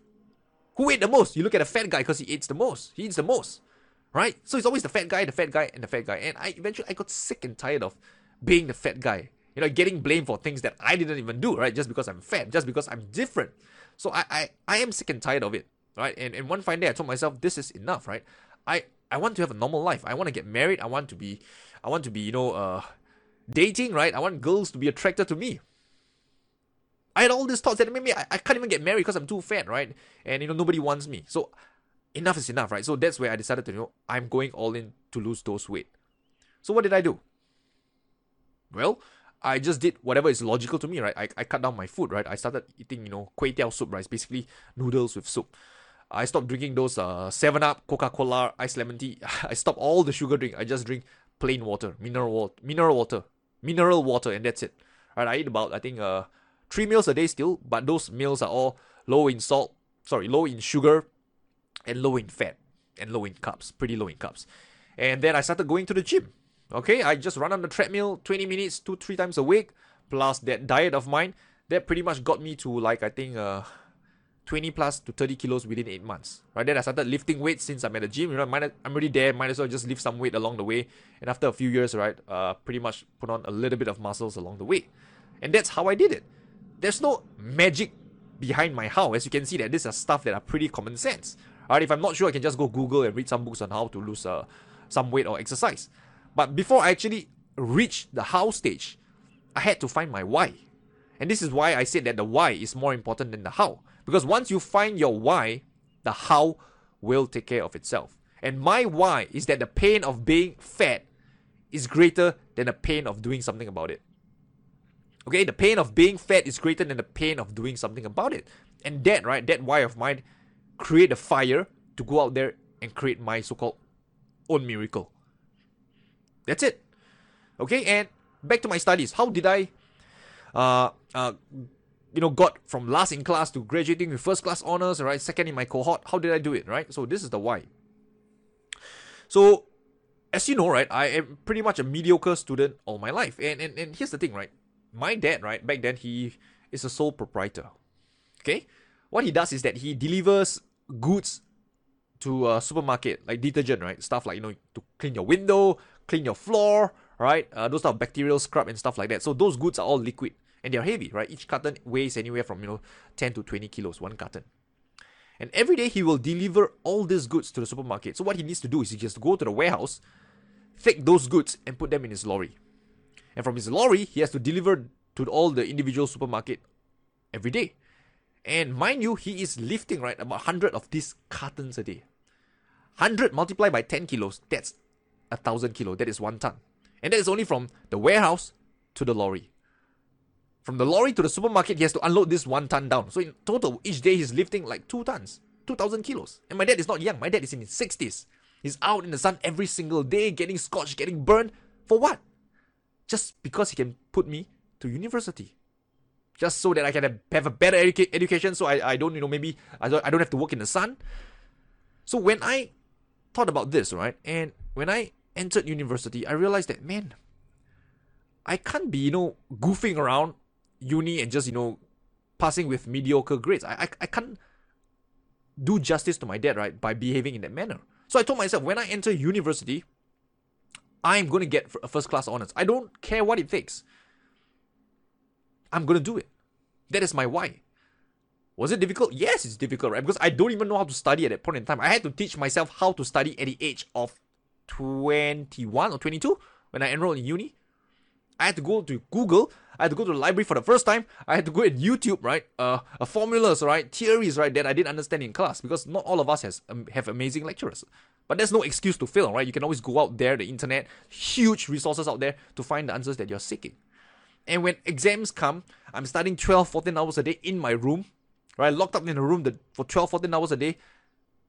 Who ate the most? You look at the fat guy because he eats the most. He eats the most, right? So it's always the fat guy, the fat guy, and the fat guy. And I eventually I got sick and tired of being the fat guy. You know, getting blamed for things that I didn't even do, right? Just because I'm fat, just because I'm different. So I I, I am sick and tired of it, right? And, and one fine day I told myself, this is enough, right? I I want to have a normal life. I want to get married. I want to be I want to be, you know, uh dating, right? I want girls to be attracted to me. I had all these thoughts that maybe I, I can't even get married because I'm too fat, right? And you know nobody wants me. So enough is enough, right? So that's where I decided to you know I'm going all in to lose those weight. So what did I do? Well, I just did whatever is logical to me, right? I, I cut down my food, right? I started eating, you know, kway teow soup, right? It's basically noodles with soup. I stopped drinking those uh, 7 Up, Coca Cola, iced lemon tea. I stopped all the sugar drink. I just drink plain water, mineral water, mineral water, mineral water, and that's it. Right? I eat about I think uh three meals a day still, but those meals are all low in salt, sorry, low in sugar, and low in fat, and low in carbs, pretty low in carbs. And then I started going to the gym. Okay, I just run on the treadmill 20 minutes, two, three times a week, plus that diet of mine. That pretty much got me to like I think uh 20 plus to 30 kilos within 8 months. Right then I started lifting weights since I'm at the gym. You know, might, I'm already there. Might as well just lift some weight along the way. And after a few years, right, uh, pretty much put on a little bit of muscles along the way. And that's how I did it. There's no magic behind my how. As you can see, that these are stuff that are pretty common sense. Right, if I'm not sure, I can just go Google and read some books on how to lose uh, some weight or exercise. But before I actually reach the how stage, I had to find my why. And this is why I said that the why is more important than the how. Because once you find your why, the how will take care of itself. And my why is that the pain of being fat is greater than the pain of doing something about it. Okay, the pain of being fat is greater than the pain of doing something about it. And that, right, that why of mine create a fire to go out there and create my so-called own miracle. That's it. Okay, and back to my studies. How did I uh, uh, you know, got from last in class to graduating with first class honors, right? Second in my cohort. How did I do it, right? So this is the why. So, as you know, right, I am pretty much a mediocre student all my life. And, and, and here's the thing, right? My dad, right, back then, he is a sole proprietor. Okay? What he does is that he delivers goods to a supermarket, like detergent, right? Stuff like, you know, to clean your window, clean your floor, right? Uh, those of bacterial scrub and stuff like that. So those goods are all liquid and they're heavy, right? Each carton weighs anywhere from you know 10 to 20 kilos, one carton. And every day he will deliver all these goods to the supermarket. So what he needs to do is he just go to the warehouse, take those goods and put them in his lorry. And from his lorry, he has to deliver to all the individual supermarket every day. And mind you, he is lifting right about 100 of these cartons a day. 100 multiplied by 10 kilos, that's a thousand kilo. That is one ton. And that is only from the warehouse to the lorry. From the lorry to the supermarket, he has to unload this one ton down. So in total, each day he's lifting like two tons, 2,000 kilos. And my dad is not young. My dad is in his 60s. He's out in the sun every single day, getting scorched, getting burned. For what? Just because he can put me to university. Just so that I can have a better educa- education, so I, I don't, you know, maybe I don't, I don't have to work in the sun. So when I thought about this, right, and when I entered university, I realized that, man, I can't be, you know, goofing around uni and just, you know, passing with mediocre grades. I, I, I can't do justice to my dad, right, by behaving in that manner. So I told myself, when I enter university, I'm going to get a first class honors. I don't care what it takes. I'm going to do it. That is my why. Was it difficult? Yes, it's difficult, right? Because I don't even know how to study at that point in time. I had to teach myself how to study at the age of 21 or 22 when I enrolled in uni. I had to go to Google. I had to go to the library for the first time. I had to go at YouTube, right? Uh, uh formulas, right? Theories, right? That I didn't understand in class because not all of us has um, have amazing lecturers. But there's no excuse to fail, right? You can always go out there, the internet, huge resources out there to find the answers that you're seeking. And when exams come, I'm studying 12, 14 hours a day in my room, right? Locked up in a room for 12, 14 hours a day.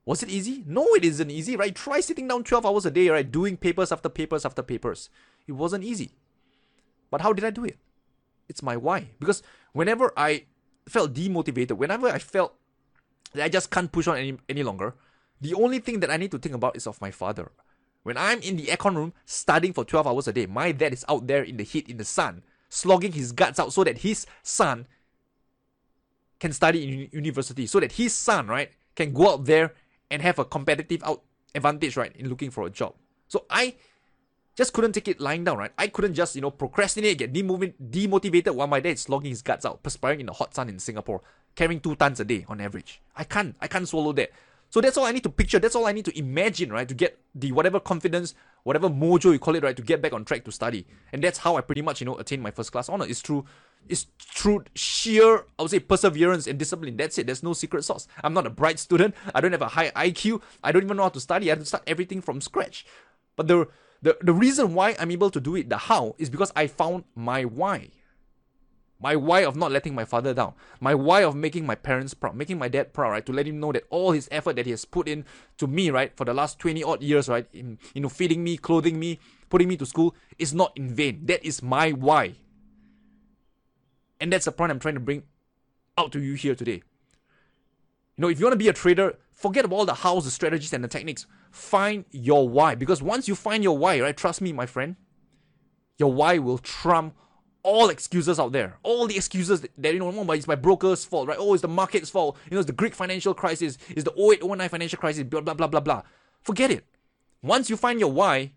Was it easy? No, it isn't easy, right? Try sitting down 12 hours a day, right? Doing papers after papers after papers. It wasn't easy. But how did I do it? It's my why. Because whenever I felt demotivated, whenever I felt that I just can't push on any, any longer, the only thing that I need to think about is of my father. When I'm in the aircon room studying for 12 hours a day, my dad is out there in the heat, in the sun, slogging his guts out so that his son can study in university, so that his son, right, can go out there and have a competitive out advantage, right, in looking for a job. So I just couldn't take it lying down, right? I couldn't just, you know, procrastinate, get demotivated while my dad is slogging his guts out, perspiring in the hot sun in Singapore, carrying two tons a day on average. I can't, I can't swallow that. So that's all I need to picture. That's all I need to imagine, right? To get the whatever confidence, whatever mojo you call it, right? To get back on track to study. And that's how I pretty much, you know, attained my first class honor. It's through, it's through sheer, I would say, perseverance and discipline. That's it. There's no secret sauce. I'm not a bright student. I don't have a high IQ. I don't even know how to study. I have to start everything from scratch. But the the, the reason why I'm able to do it, the how, is because I found my why. My why of not letting my father down. My why of making my parents proud, making my dad proud, right? To let him know that all his effort that he has put in to me, right, for the last 20 odd years, right, in, you know, feeding me, clothing me, putting me to school, is not in vain. That is my why. And that's the point I'm trying to bring out to you here today. You know, if you want to be a trader, forget about all the hows, the strategies, and the techniques. Find your why. Because once you find your why, right, trust me, my friend, your why will trump all excuses out there. All the excuses that, that you know, oh, it's my broker's fault, right? Oh, it's the market's fault. You know, it's the Greek financial crisis. It's the 08, 09 financial crisis, blah, blah, blah, blah, blah. Forget it. Once you find your why,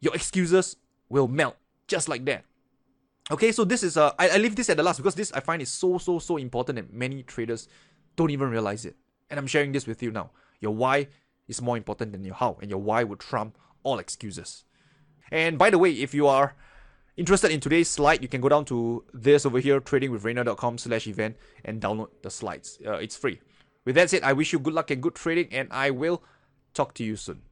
your excuses will melt just like that. Okay, so this is uh, I, I leave this at the last because this I find is so so so important and many traders don't even realize it. And I'm sharing this with you now. Your why is more important than your how, and your why would trump all excuses. And by the way, if you are interested in today's slide, you can go down to this over here, tradingwithrayner.com slash event, and download the slides. Uh, it's free. With that said, I wish you good luck and good trading, and I will talk to you soon.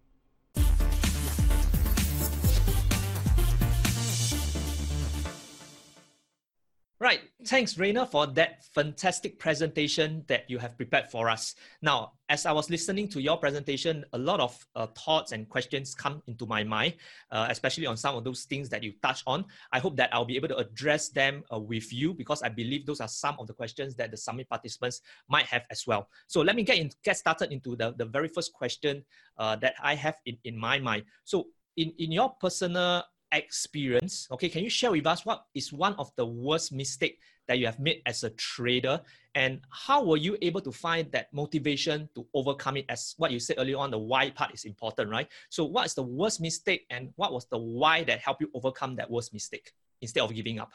Right. Thanks, Rayner, for that fantastic presentation that you have prepared for us. Now, as I was listening to your presentation, a lot of uh, thoughts and questions come into my mind, uh, especially on some of those things that you touched on. I hope that I'll be able to address them uh, with you because I believe those are some of the questions that the summit participants might have as well. So let me get in, get started into the, the very first question uh, that I have in, in my mind. So in, in your personal experience, okay, can you share with us what is one of the worst mistake that you have made as a trader? And how were you able to find that motivation to overcome it? As what you said earlier on the why part is important right? So what is the worst mistake and what was the why that helped you overcome that worst mistake instead of giving up?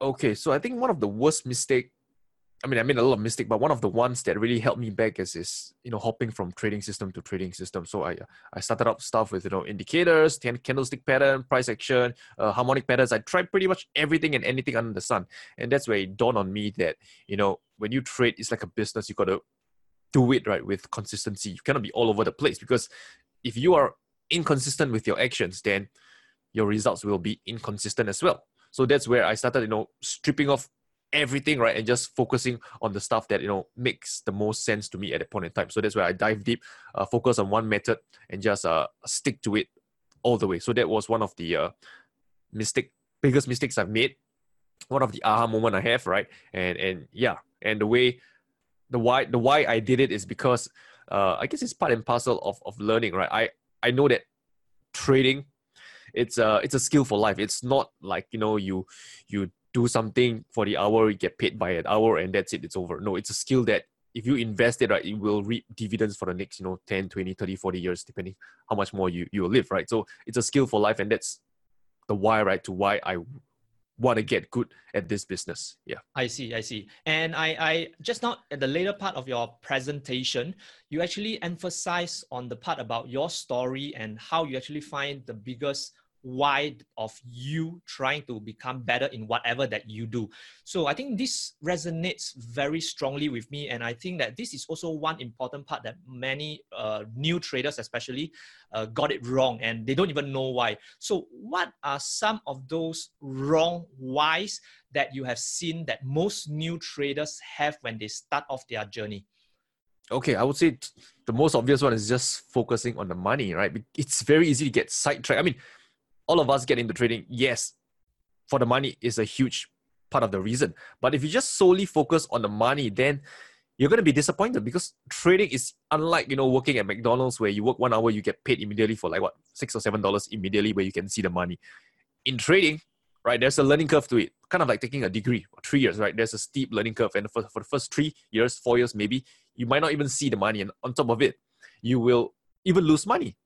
Okay so i think one of the worst mistake I mean, I made a lot of mistakes, but one of the ones that really helped me back is, is you know hopping from trading system to trading system. So I I started up stuff with you know indicators, ten candlestick pattern, price action, uh, harmonic patterns. I tried pretty much everything and anything under the sun, and that's where it dawned on me that you know when you trade, it's like a business. You got to do it right with consistency. You cannot be all over the place because if you are inconsistent with your actions, then your results will be inconsistent as well. So that's where I started, you know, stripping off everything right? And just focusing on the stuff that you know makes the most sense to me at that point in time. So that's where i dive deep uh, focus on one method and just uh, stick to it all the way. So that was one of the uh, mistake biggest mistakes i've made. One of the aha moment i have right? And and yeah and the way the why the why i did it is because uh, i guess it's part and parcel of, of learning right? I i know that trading it's a it's a skill for life. It's not like you know you you do something for the hour, you get paid by an hour, and that's it, it's over. No, it's a skill that if you invest it, right, it will reap dividends for the next, you know, 10, 20, 30, 40 years, depending how much more you, you will live, right? So it's a skill for life, and that's the why, right, to why I want to get good at this business. Yeah. I see, I see. And I, I just now at the later part of your presentation, you actually emphasize on the part about your story and how you actually find the biggest why of you trying to become better in whatever that you do. So I think this resonates very strongly with me. And I think that this is also one important part that many uh, new traders, especially, uh, got it wrong and they don't even know why. So, what are some of those wrong whys that you have seen that most new traders have when they start off their journey? Okay, I would say the most obvious one is just focusing on the money, right? It's very easy to get sidetracked. I mean, all of us get into trading, yes, for the money is a huge part of the reason. But if you just solely focus on the money, then you're going to be disappointed because trading is unlike you know working at McDonald's where you work one hour you get paid immediately for like what six or seven dollars immediately where you can see the money. In trading, right, there's a learning curve to it, kind of like taking a degree, three years, right? There's a steep learning curve, and for, for the first three years, four years maybe, you might not even see the money, and on top of it, you will even lose money.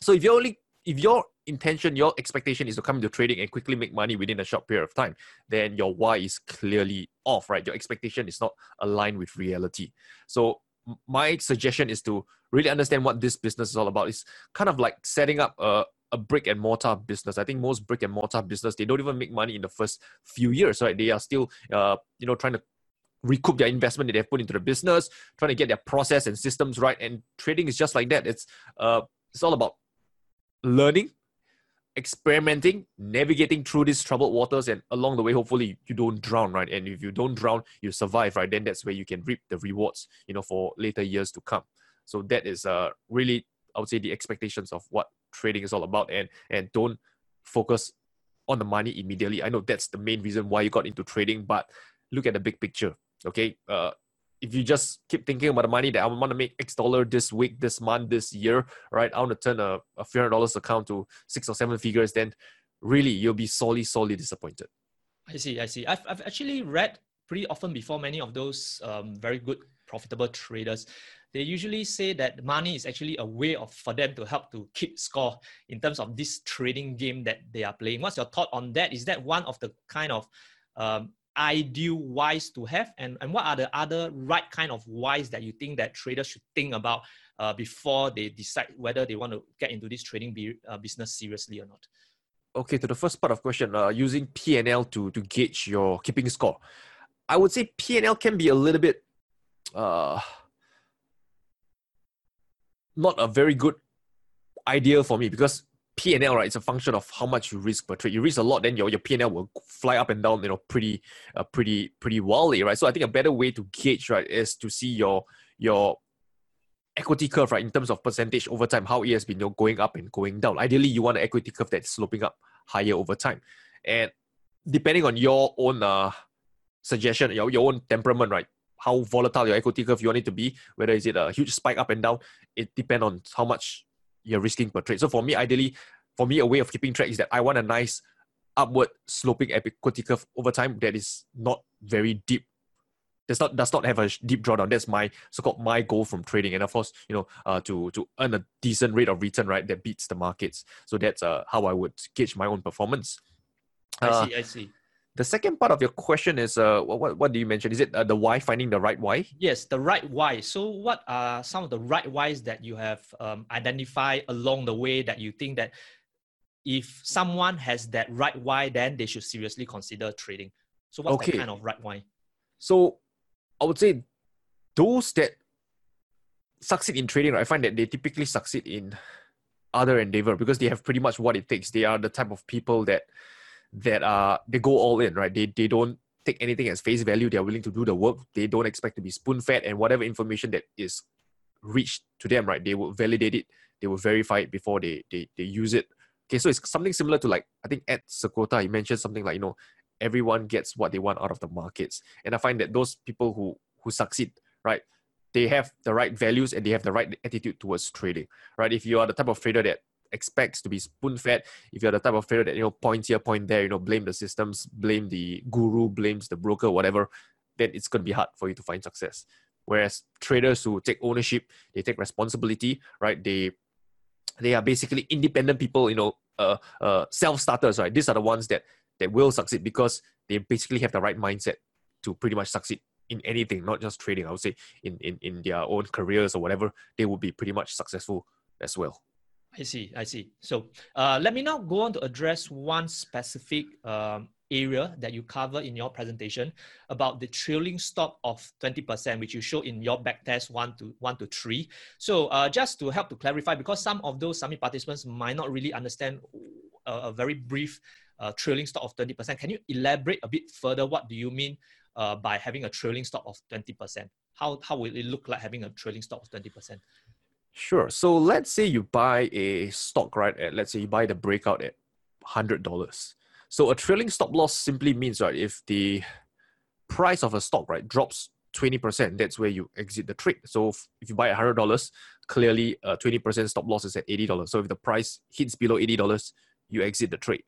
So if you're only if your intention, your expectation is to come into trading and quickly make money within a short period of time, then your why is clearly off, right? Your expectation is not aligned with reality. So my suggestion is to really understand what this business is all about. It's kind of like setting up a, a brick and mortar business. I think most brick and mortar business, they don't even make money in the first few years, right? They are still, uh, you know, trying to recoup their investment that they've put into the business, trying to get their process and systems right. And trading is just like that. It's, uh, it's all about learning, experimenting, navigating through these troubled waters, and along the way, hopefully you don't drown, right? And if you don't drown, you survive, right? Then that's where you can reap the rewards, you know, for later years to come. So that is uh really, I would say, the expectations of what trading is all about, and and don't focus on the money immediately. I know that's the main reason why you got into trading, but look at the big picture. Okay, uh, if you just keep thinking about the money that I want to make X dollar this week, this month, this year, right? I want to turn a, a few hundred dollars account to six or seven figures, then really you'll be sorely, sorely disappointed. I see, I see. I've, I've actually read pretty often before many of those um, very good profitable traders they usually say that money is actually a way of for them to help to keep score in terms of this trading game that they are playing what's your thought on that is that one of the kind of um, ideal whys to have? And, and what are the other right kind of whys that you think that traders should think about uh, before they decide whether they want to get into this trading be, uh, business seriously or not? Okay to the first part of question uh, using pnl to to gauge your keeping score. I would say pnl can be a little bit uh not a very good idea for me because P&L, right, it's a function of how much you risk per trade. You risk a lot, then your, your P&L will fly up and down, you know, pretty, uh, pretty, pretty wildly, right? So I think a better way to gauge, right, is to see your, your equity curve, right, in terms of percentage over time, how it has been you know, going up and going down. Ideally, you want an equity curve that's sloping up higher over time. And depending on your own uh, suggestion, your, your own temperament, right, how volatile your equity curve you want it to be, whether is it a huge spike up and down, it depends on how much you're risking per trade. So for me, ideally, for me, a way of keeping track is that I want a nice upward sloping equity curve over time that is not very deep. Does not does not have a deep drawdown. That's my so-called my goal from trading, and of course, you know, uh, to to earn a decent rate of return, right, that beats the markets. So that's uh, how I would gauge my own performance. I uh, see. I see. The second part of your question is uh, what, what do you mention? Is it uh, the why, finding the right why? Yes, the right why. So, what are some of the right whys that you have um, identified along the way that you think that if someone has that right why, then they should seriously consider trading? So, what's okay. that kind of right why? So, I would say those that succeed in trading, I find that they typically succeed in other endeavor because they have pretty much what it takes. They are the type of people that that are they go all in, right? They they don't take anything as face value. They are willing to do the work. They don't expect to be spoon fed, and whatever information that is reached to them, right? They will validate it. They will verify it before they they they use it. Okay, so it's something similar to like I think Ed Seykota he mentioned something like you know everyone gets what they want out of the markets, and I find that those people who who succeed, right? They have the right values and they have the right attitude towards trading, right? If you are the type of trader that expects to be spoon fed. If you're the type of trader that you know points here, point there, you know, blame the systems, blame the guru, blames the broker, whatever, then it's gonna be hard for you to find success. Whereas traders who take ownership, they take responsibility, right? They they are basically independent people, you know, uh, uh, self starters, right? These are the ones that that will succeed because they basically have the right mindset to pretty much succeed in anything, not just trading. I would say in, in, in their own careers or whatever, they will be pretty much successful as well. I see, I see. So uh, let me now go on to address one specific um, area that you cover in your presentation about the trailing stop of 20%, which you show in your backtest one to one to three. So uh, just to help to clarify, because some of those summit participants might not really understand a, a very brief uh, trailing stop of 20%, can you elaborate a bit further? What do you mean uh, by having a trailing stop of 20%? How, how will it look like having a trailing stop of 20%? Sure. So let's say you buy a stock, right? At, let's say you buy the breakout at $100. So a trailing stop loss simply means, right, if the price of a stock, right, drops 20%, that's where you exit the trade. So if you buy $100, clearly uh, a 20% stop loss is at $80. So if the price hits below $80, you exit the trade.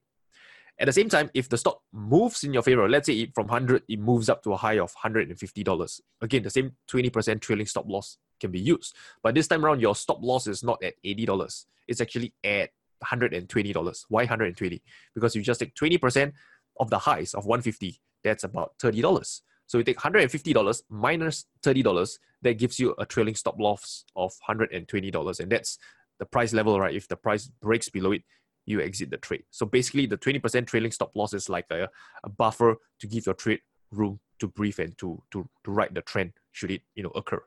At the same time, if the stock moves in your favor, let's say from 100, it moves up to a high of $150. Again, the same 20% trailing stop loss can be used. But this time around, your stop loss is not at $80. It's actually at $120. Why 120? Because you just take 20% of the highs of 150. That's about $30. So you take $150 minus $30, that gives you a trailing stop loss of $120. And that's the price level, right? If the price breaks below it, you exit the trade. So basically the 20% trailing stop loss is like a, a buffer to give your trade room to breathe and to, to, to ride the trend should it, you know, occur.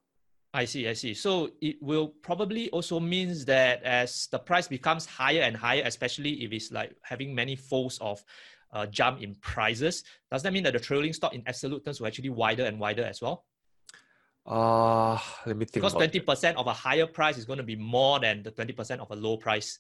I see, I see. So it will probably also means that as the price becomes higher and higher, especially if it's like having many folds of uh, jump in prices, does that mean that the trailing stock in absolute terms will actually wider and wider as well? Uh, let me think. Because twenty percent of a higher price is going to be more than the twenty percent of a low price.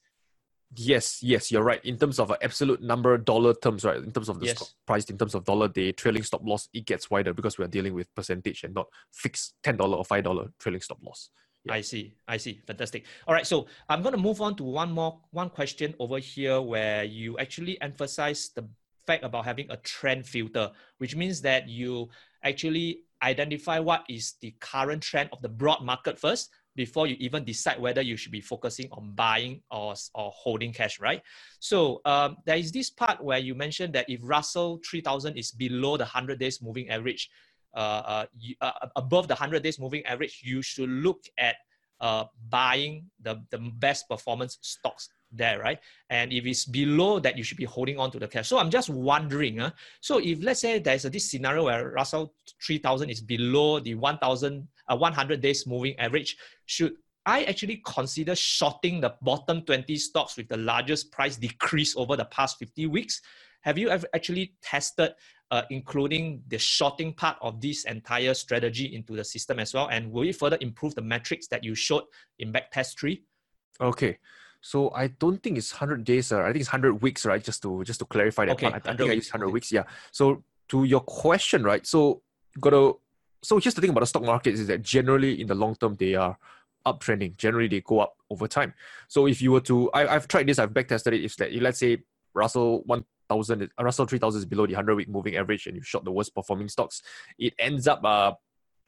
Yes, yes, you're right. In terms of an absolute number, dollar terms, right? In terms of the Yes. price, in terms of dollar day, trailing stop loss, it gets wider because we are dealing with percentage and not fixed ten dollar or five dollar trailing stop loss. Yeah. I see. I see. Fantastic. All right. So I'm going to move on to one more one question over here where you actually emphasize the fact about having a trend filter, which means that you actually identify what is the current trend of the broad market first before you even decide whether you should be focusing on buying or, or holding cash, right? So um, there is this part where you mentioned that if Russell 3000 is below the 100 days moving average, uh, uh, you, uh, above the 100 days moving average, you should look at uh, buying the, the best performance stocks there, right? And if it's below that, you should be holding on to the cash. So I'm just wondering, uh, so if let's say there's a, this scenario where Russell 3000 is below the 1000, uh, 100 days moving average, should I actually consider shorting the bottom 20 stocks with the largest price decrease over the past 50 weeks? Have you ever actually tested uh, including the shorting part of this entire strategy into the system as well? And will it further improve the metrics that you showed in backtest three? Okay. So I don't think it's hundred days. Uh, I think it's hundred weeks, right? Just to just to clarify that Okay, part. I, I 100 think I used hundred okay. weeks. Yeah. So to your question, right? So got to. So here's the thing about the stock markets is that generally in the long term they are uptrending. Generally they go up over time. So if you were to, I, I've tried this. I've backtested it. If let's say Russell one thousand, uh, Russell three thousand is below the hundred week moving average, and you shot the worst performing stocks, it ends up uh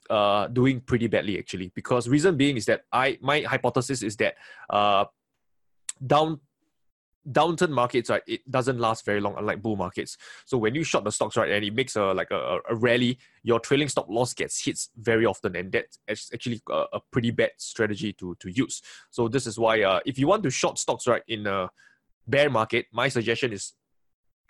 uh doing pretty badly actually. Because reason being is that I my hypothesis is that uh down downturn markets right it doesn't last very long unlike bull markets. So when you short the stocks right and it makes a like a, a rally your trailing stop loss gets hits very often and that's actually a, a pretty bad strategy to to use. So this is why uh, if you want to short stocks right in a bear market my suggestion is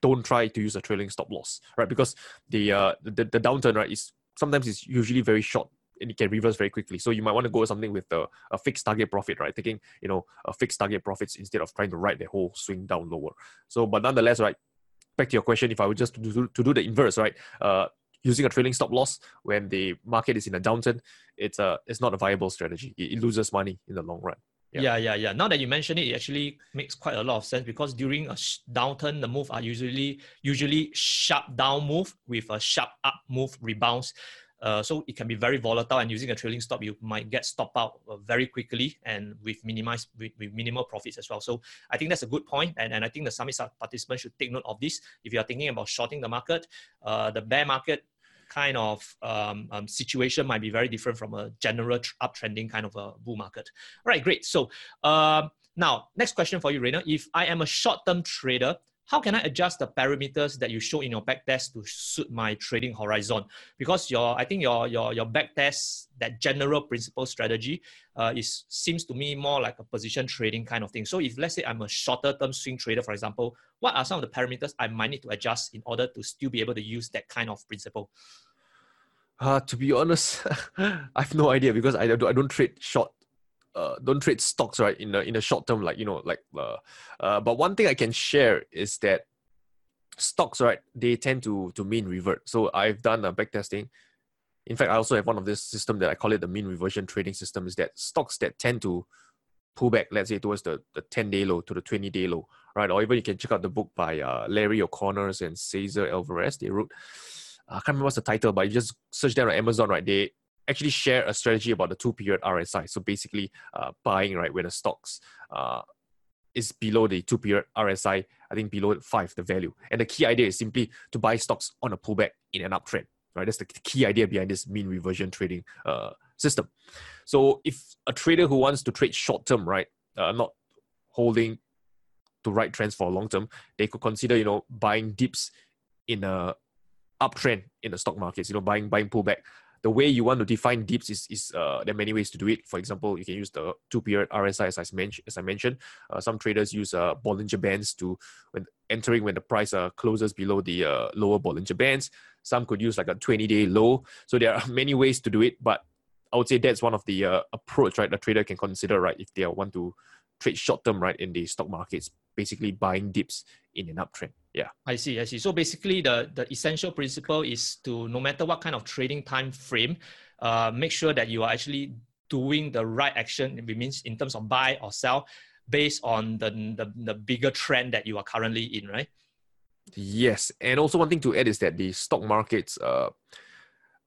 don't try to use a trailing stop loss right because the uh the, the downturn right is sometimes it's usually very short and it can reverse very quickly. So you might want to go with something with a, a fixed target profit, right? Taking, you know, a fixed target profits instead of trying to ride the whole swing down lower. So, but nonetheless, right, back to your question, if I were just to do, to do the inverse, right, uh, using a trailing stop loss when the market is in a downturn, it's a it's not a viable strategy. It, it loses money in the long run. Yeah. Yeah. yeah, yeah, Now that you mention it, it actually makes quite a lot of sense because during a downturn, the move are usually usually sharp down move with a sharp up move rebounds. Uh, so it can be very volatile, and using a trailing stop, you might get stopped out uh, very quickly and with minimize with, with minimal profits as well. So I think that's a good point, and, and I think the summit participants should take note of this. If you are thinking about shorting the market, uh, the bear market kind of um, um, situation might be very different from a general tr- uptrending kind of a bull market. All right, great. So um, now, next question for you, Rayner. If I am a short-term trader, how can I adjust the parameters that you show in your backtest to suit my trading horizon? Because your, I think your your your backtest that general principle strategy uh, is seems to me more like a position trading kind of thing. So if let's say I'm a shorter term swing trader, for example, what are some of the parameters I might need to adjust in order to still be able to use that kind of principle? Uh, to be honest, I have no idea because I don't, I don't trade short uh, don't trade stocks right in the in the short term like you know like uh, uh, but one thing i can share is that stocks right they tend to to mean revert. So i've done a back testing in fact i also have one of this system that i call it the mean reversion trading system is that stocks that tend to pull back let's say towards the, the 10 day low to the 20 day low right? Or even you can check out the book by uh, larry o'connors and cesar alvarez. They wrote I can't remember what's the title, but you just search them on Amazon, right? They actually share a strategy about the two period RSI. So basically, uh, buying right when the stocks uh, is below the two period RSI, I think below five the value. And the key idea is simply to buy stocks on a pullback in an uptrend. Right, that's the key idea behind this mean reversion trading uh, system. So if a trader who wants to trade short term, right, uh, not holding to right trends for long term, they could consider you know buying dips in a uptrend in the stock markets. You know, buying buying pullback the way you want to define dips is, is uh, there are many ways to do it. For example, you can use the two period RSI as I, mentioned. As I mentioned, uh, some traders use uh, Bollinger Bands to when entering when the price uh, closes below the uh, lower Bollinger Bands. Some could use like a 20 day low. So there are many ways to do it, but I would say that's one of the uh, approach right a trader can consider right if they want to trade short term right in the stock markets, basically buying dips in an uptrend. Yeah. I see. I see. So basically, the the essential principle is to no matter what kind of trading time frame, uh, make sure that you are actually doing the right action. It means in terms of buy or sell, based on the the, the bigger trend that you are currently in, right? Yes, and also one thing to add is that the stock markets, uh,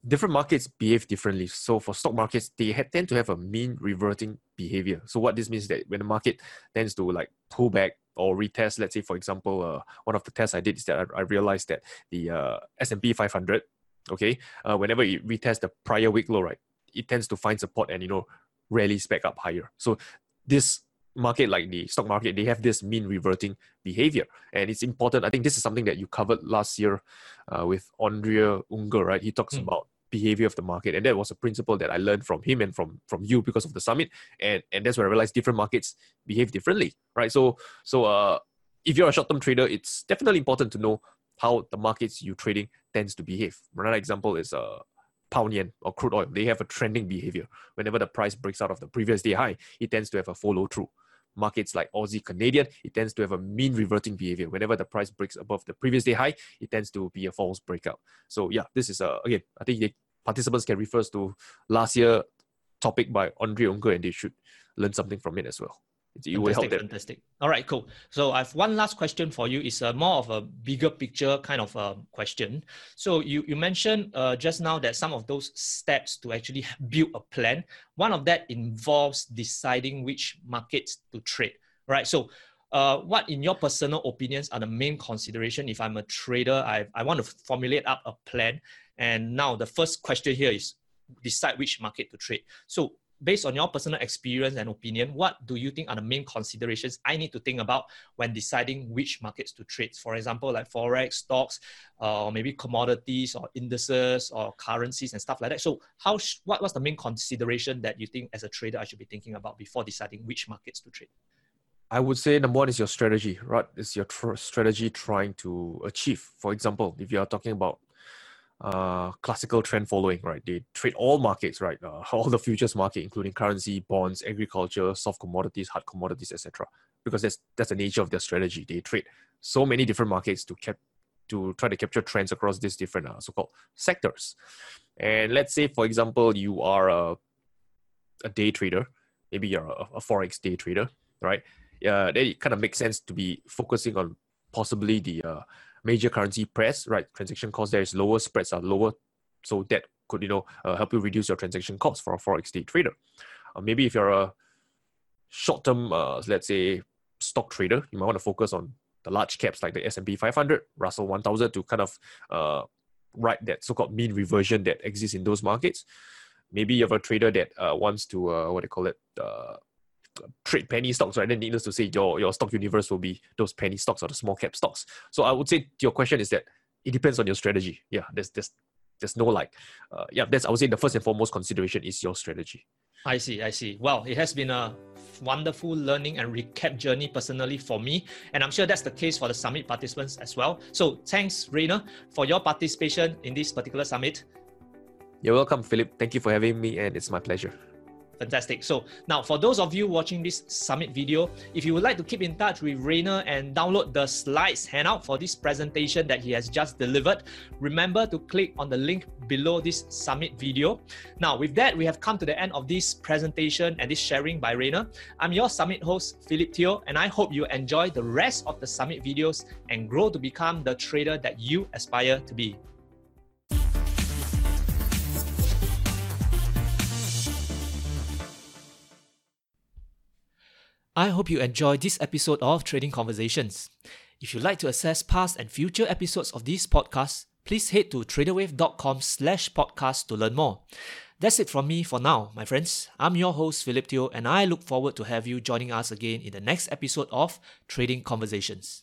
different markets behave differently. So for stock markets, they tend to have a mean reverting behavior. So what this means is that when the market tends to like pull back or retest, let's say for example, uh, one of the tests I did is that I, I realized that the uh, S&P 500, okay, uh, whenever it retests the prior week low, right, it tends to find support and you know rallies back up higher. So this market like the stock market they have this mean reverting behavior and it's important i think this is something that you covered last year uh, with andrea unger right he talks mm. about behavior of the market. And that was a principle that i learned from him and from from you because of the summit. And and that's where i realized different markets behave differently right? So so uh if you're a short-term trader it's definitely important to know how the markets you trading tends to behave. Another example is uh pound yen or crude oil. They have a trending behavior. Whenever the price breaks out of the previous day high it tends to have a follow through markets like Aussie Canadian, it tends to have a mean reverting behavior. Whenever the price breaks above the previous day high, it tends to be a false breakout. So yeah, this is a again, I think the participants can refer to last year topic by Andrea Unger and they should learn something from it as well. It will help them. Fantastic. All right, cool. So I have one last question for you. It's a more of a bigger picture kind of a um, question. So you, you mentioned uh, just now that some of those steps to actually build a plan, one of that involves deciding which markets to trade, right? So uh, what in your personal opinions are the main consideration if I'm a trader, I, I want to formulate up a plan. And now the first question here is decide which market to trade. So based on your personal experience and opinion, what do you think are the main considerations I need to think about when deciding which markets to trade? For example, like forex, stocks, uh, or maybe commodities or indices or currencies and stuff like that. So, how sh- what was the main consideration that you think as a trader I should be thinking about before deciding which markets to trade? I would say number one is your strategy, right? Is your tr- strategy trying to achieve? For example, if you are talking about uh, classical trend following, right? They trade all markets, right? Uh, all the futures market, including currency, bonds, agriculture, soft commodities, hard commodities, etc. Because that's that's the nature of their strategy. They trade so many different markets to cap to try to capture trends across these different uh, so-called sectors. And let's say, for example, you are a, a day trader. Maybe you're a, a forex day trader, right? Uh, then it kind of makes sense to be focusing on possibly the uh, major currency pairs, right? Transaction costs there is lower, spreads are lower. So that could, you know, uh, help you reduce your transaction costs for a Forex day trader. Uh, maybe if you're a short-term, uh, let's say, stock trader, you might want to focus on the large caps like the S&P 500, Russell 1000 to kind of uh, ride that so-called mean reversion that exists in those markets. Maybe you have a trader that uh, wants to, uh, what do you call it, uh, trade penny stocks, right? Then needless to say, your your stock universe will be those penny stocks or the small cap stocks. So I would say your question is that it depends on your strategy. Yeah, there's there's there's no like, uh, yeah, that's I would say the first and foremost consideration is your strategy. I see, I see. Well, it has been a wonderful learning and recap journey personally for me, and I'm sure that's the case for the summit participants as well. So thanks, Rayner, for your participation in this particular summit. You're welcome, Philip. Thank you for having me, and it's my pleasure. Fantastic. So now for those of you watching this summit video, if you would like to keep in touch with Rayner and download the slides handout for this presentation that he has just delivered, remember to click on the link below this summit video. Now with that, we have come to the end of this presentation and this sharing by Rayner. I'm your summit host, Philip Teo, and I hope you enjoy the rest of the summit videos and grow to become the trader that you aspire to be. I hope you enjoyed this episode of Trading Conversations. If you'd like to access past and future episodes of this podcast, please head to traderwave.com slash podcast to learn more. That's it from me for now, my friends. I'm your host, Philip Teo, and I look forward to have you joining us again in the next episode of Trading Conversations.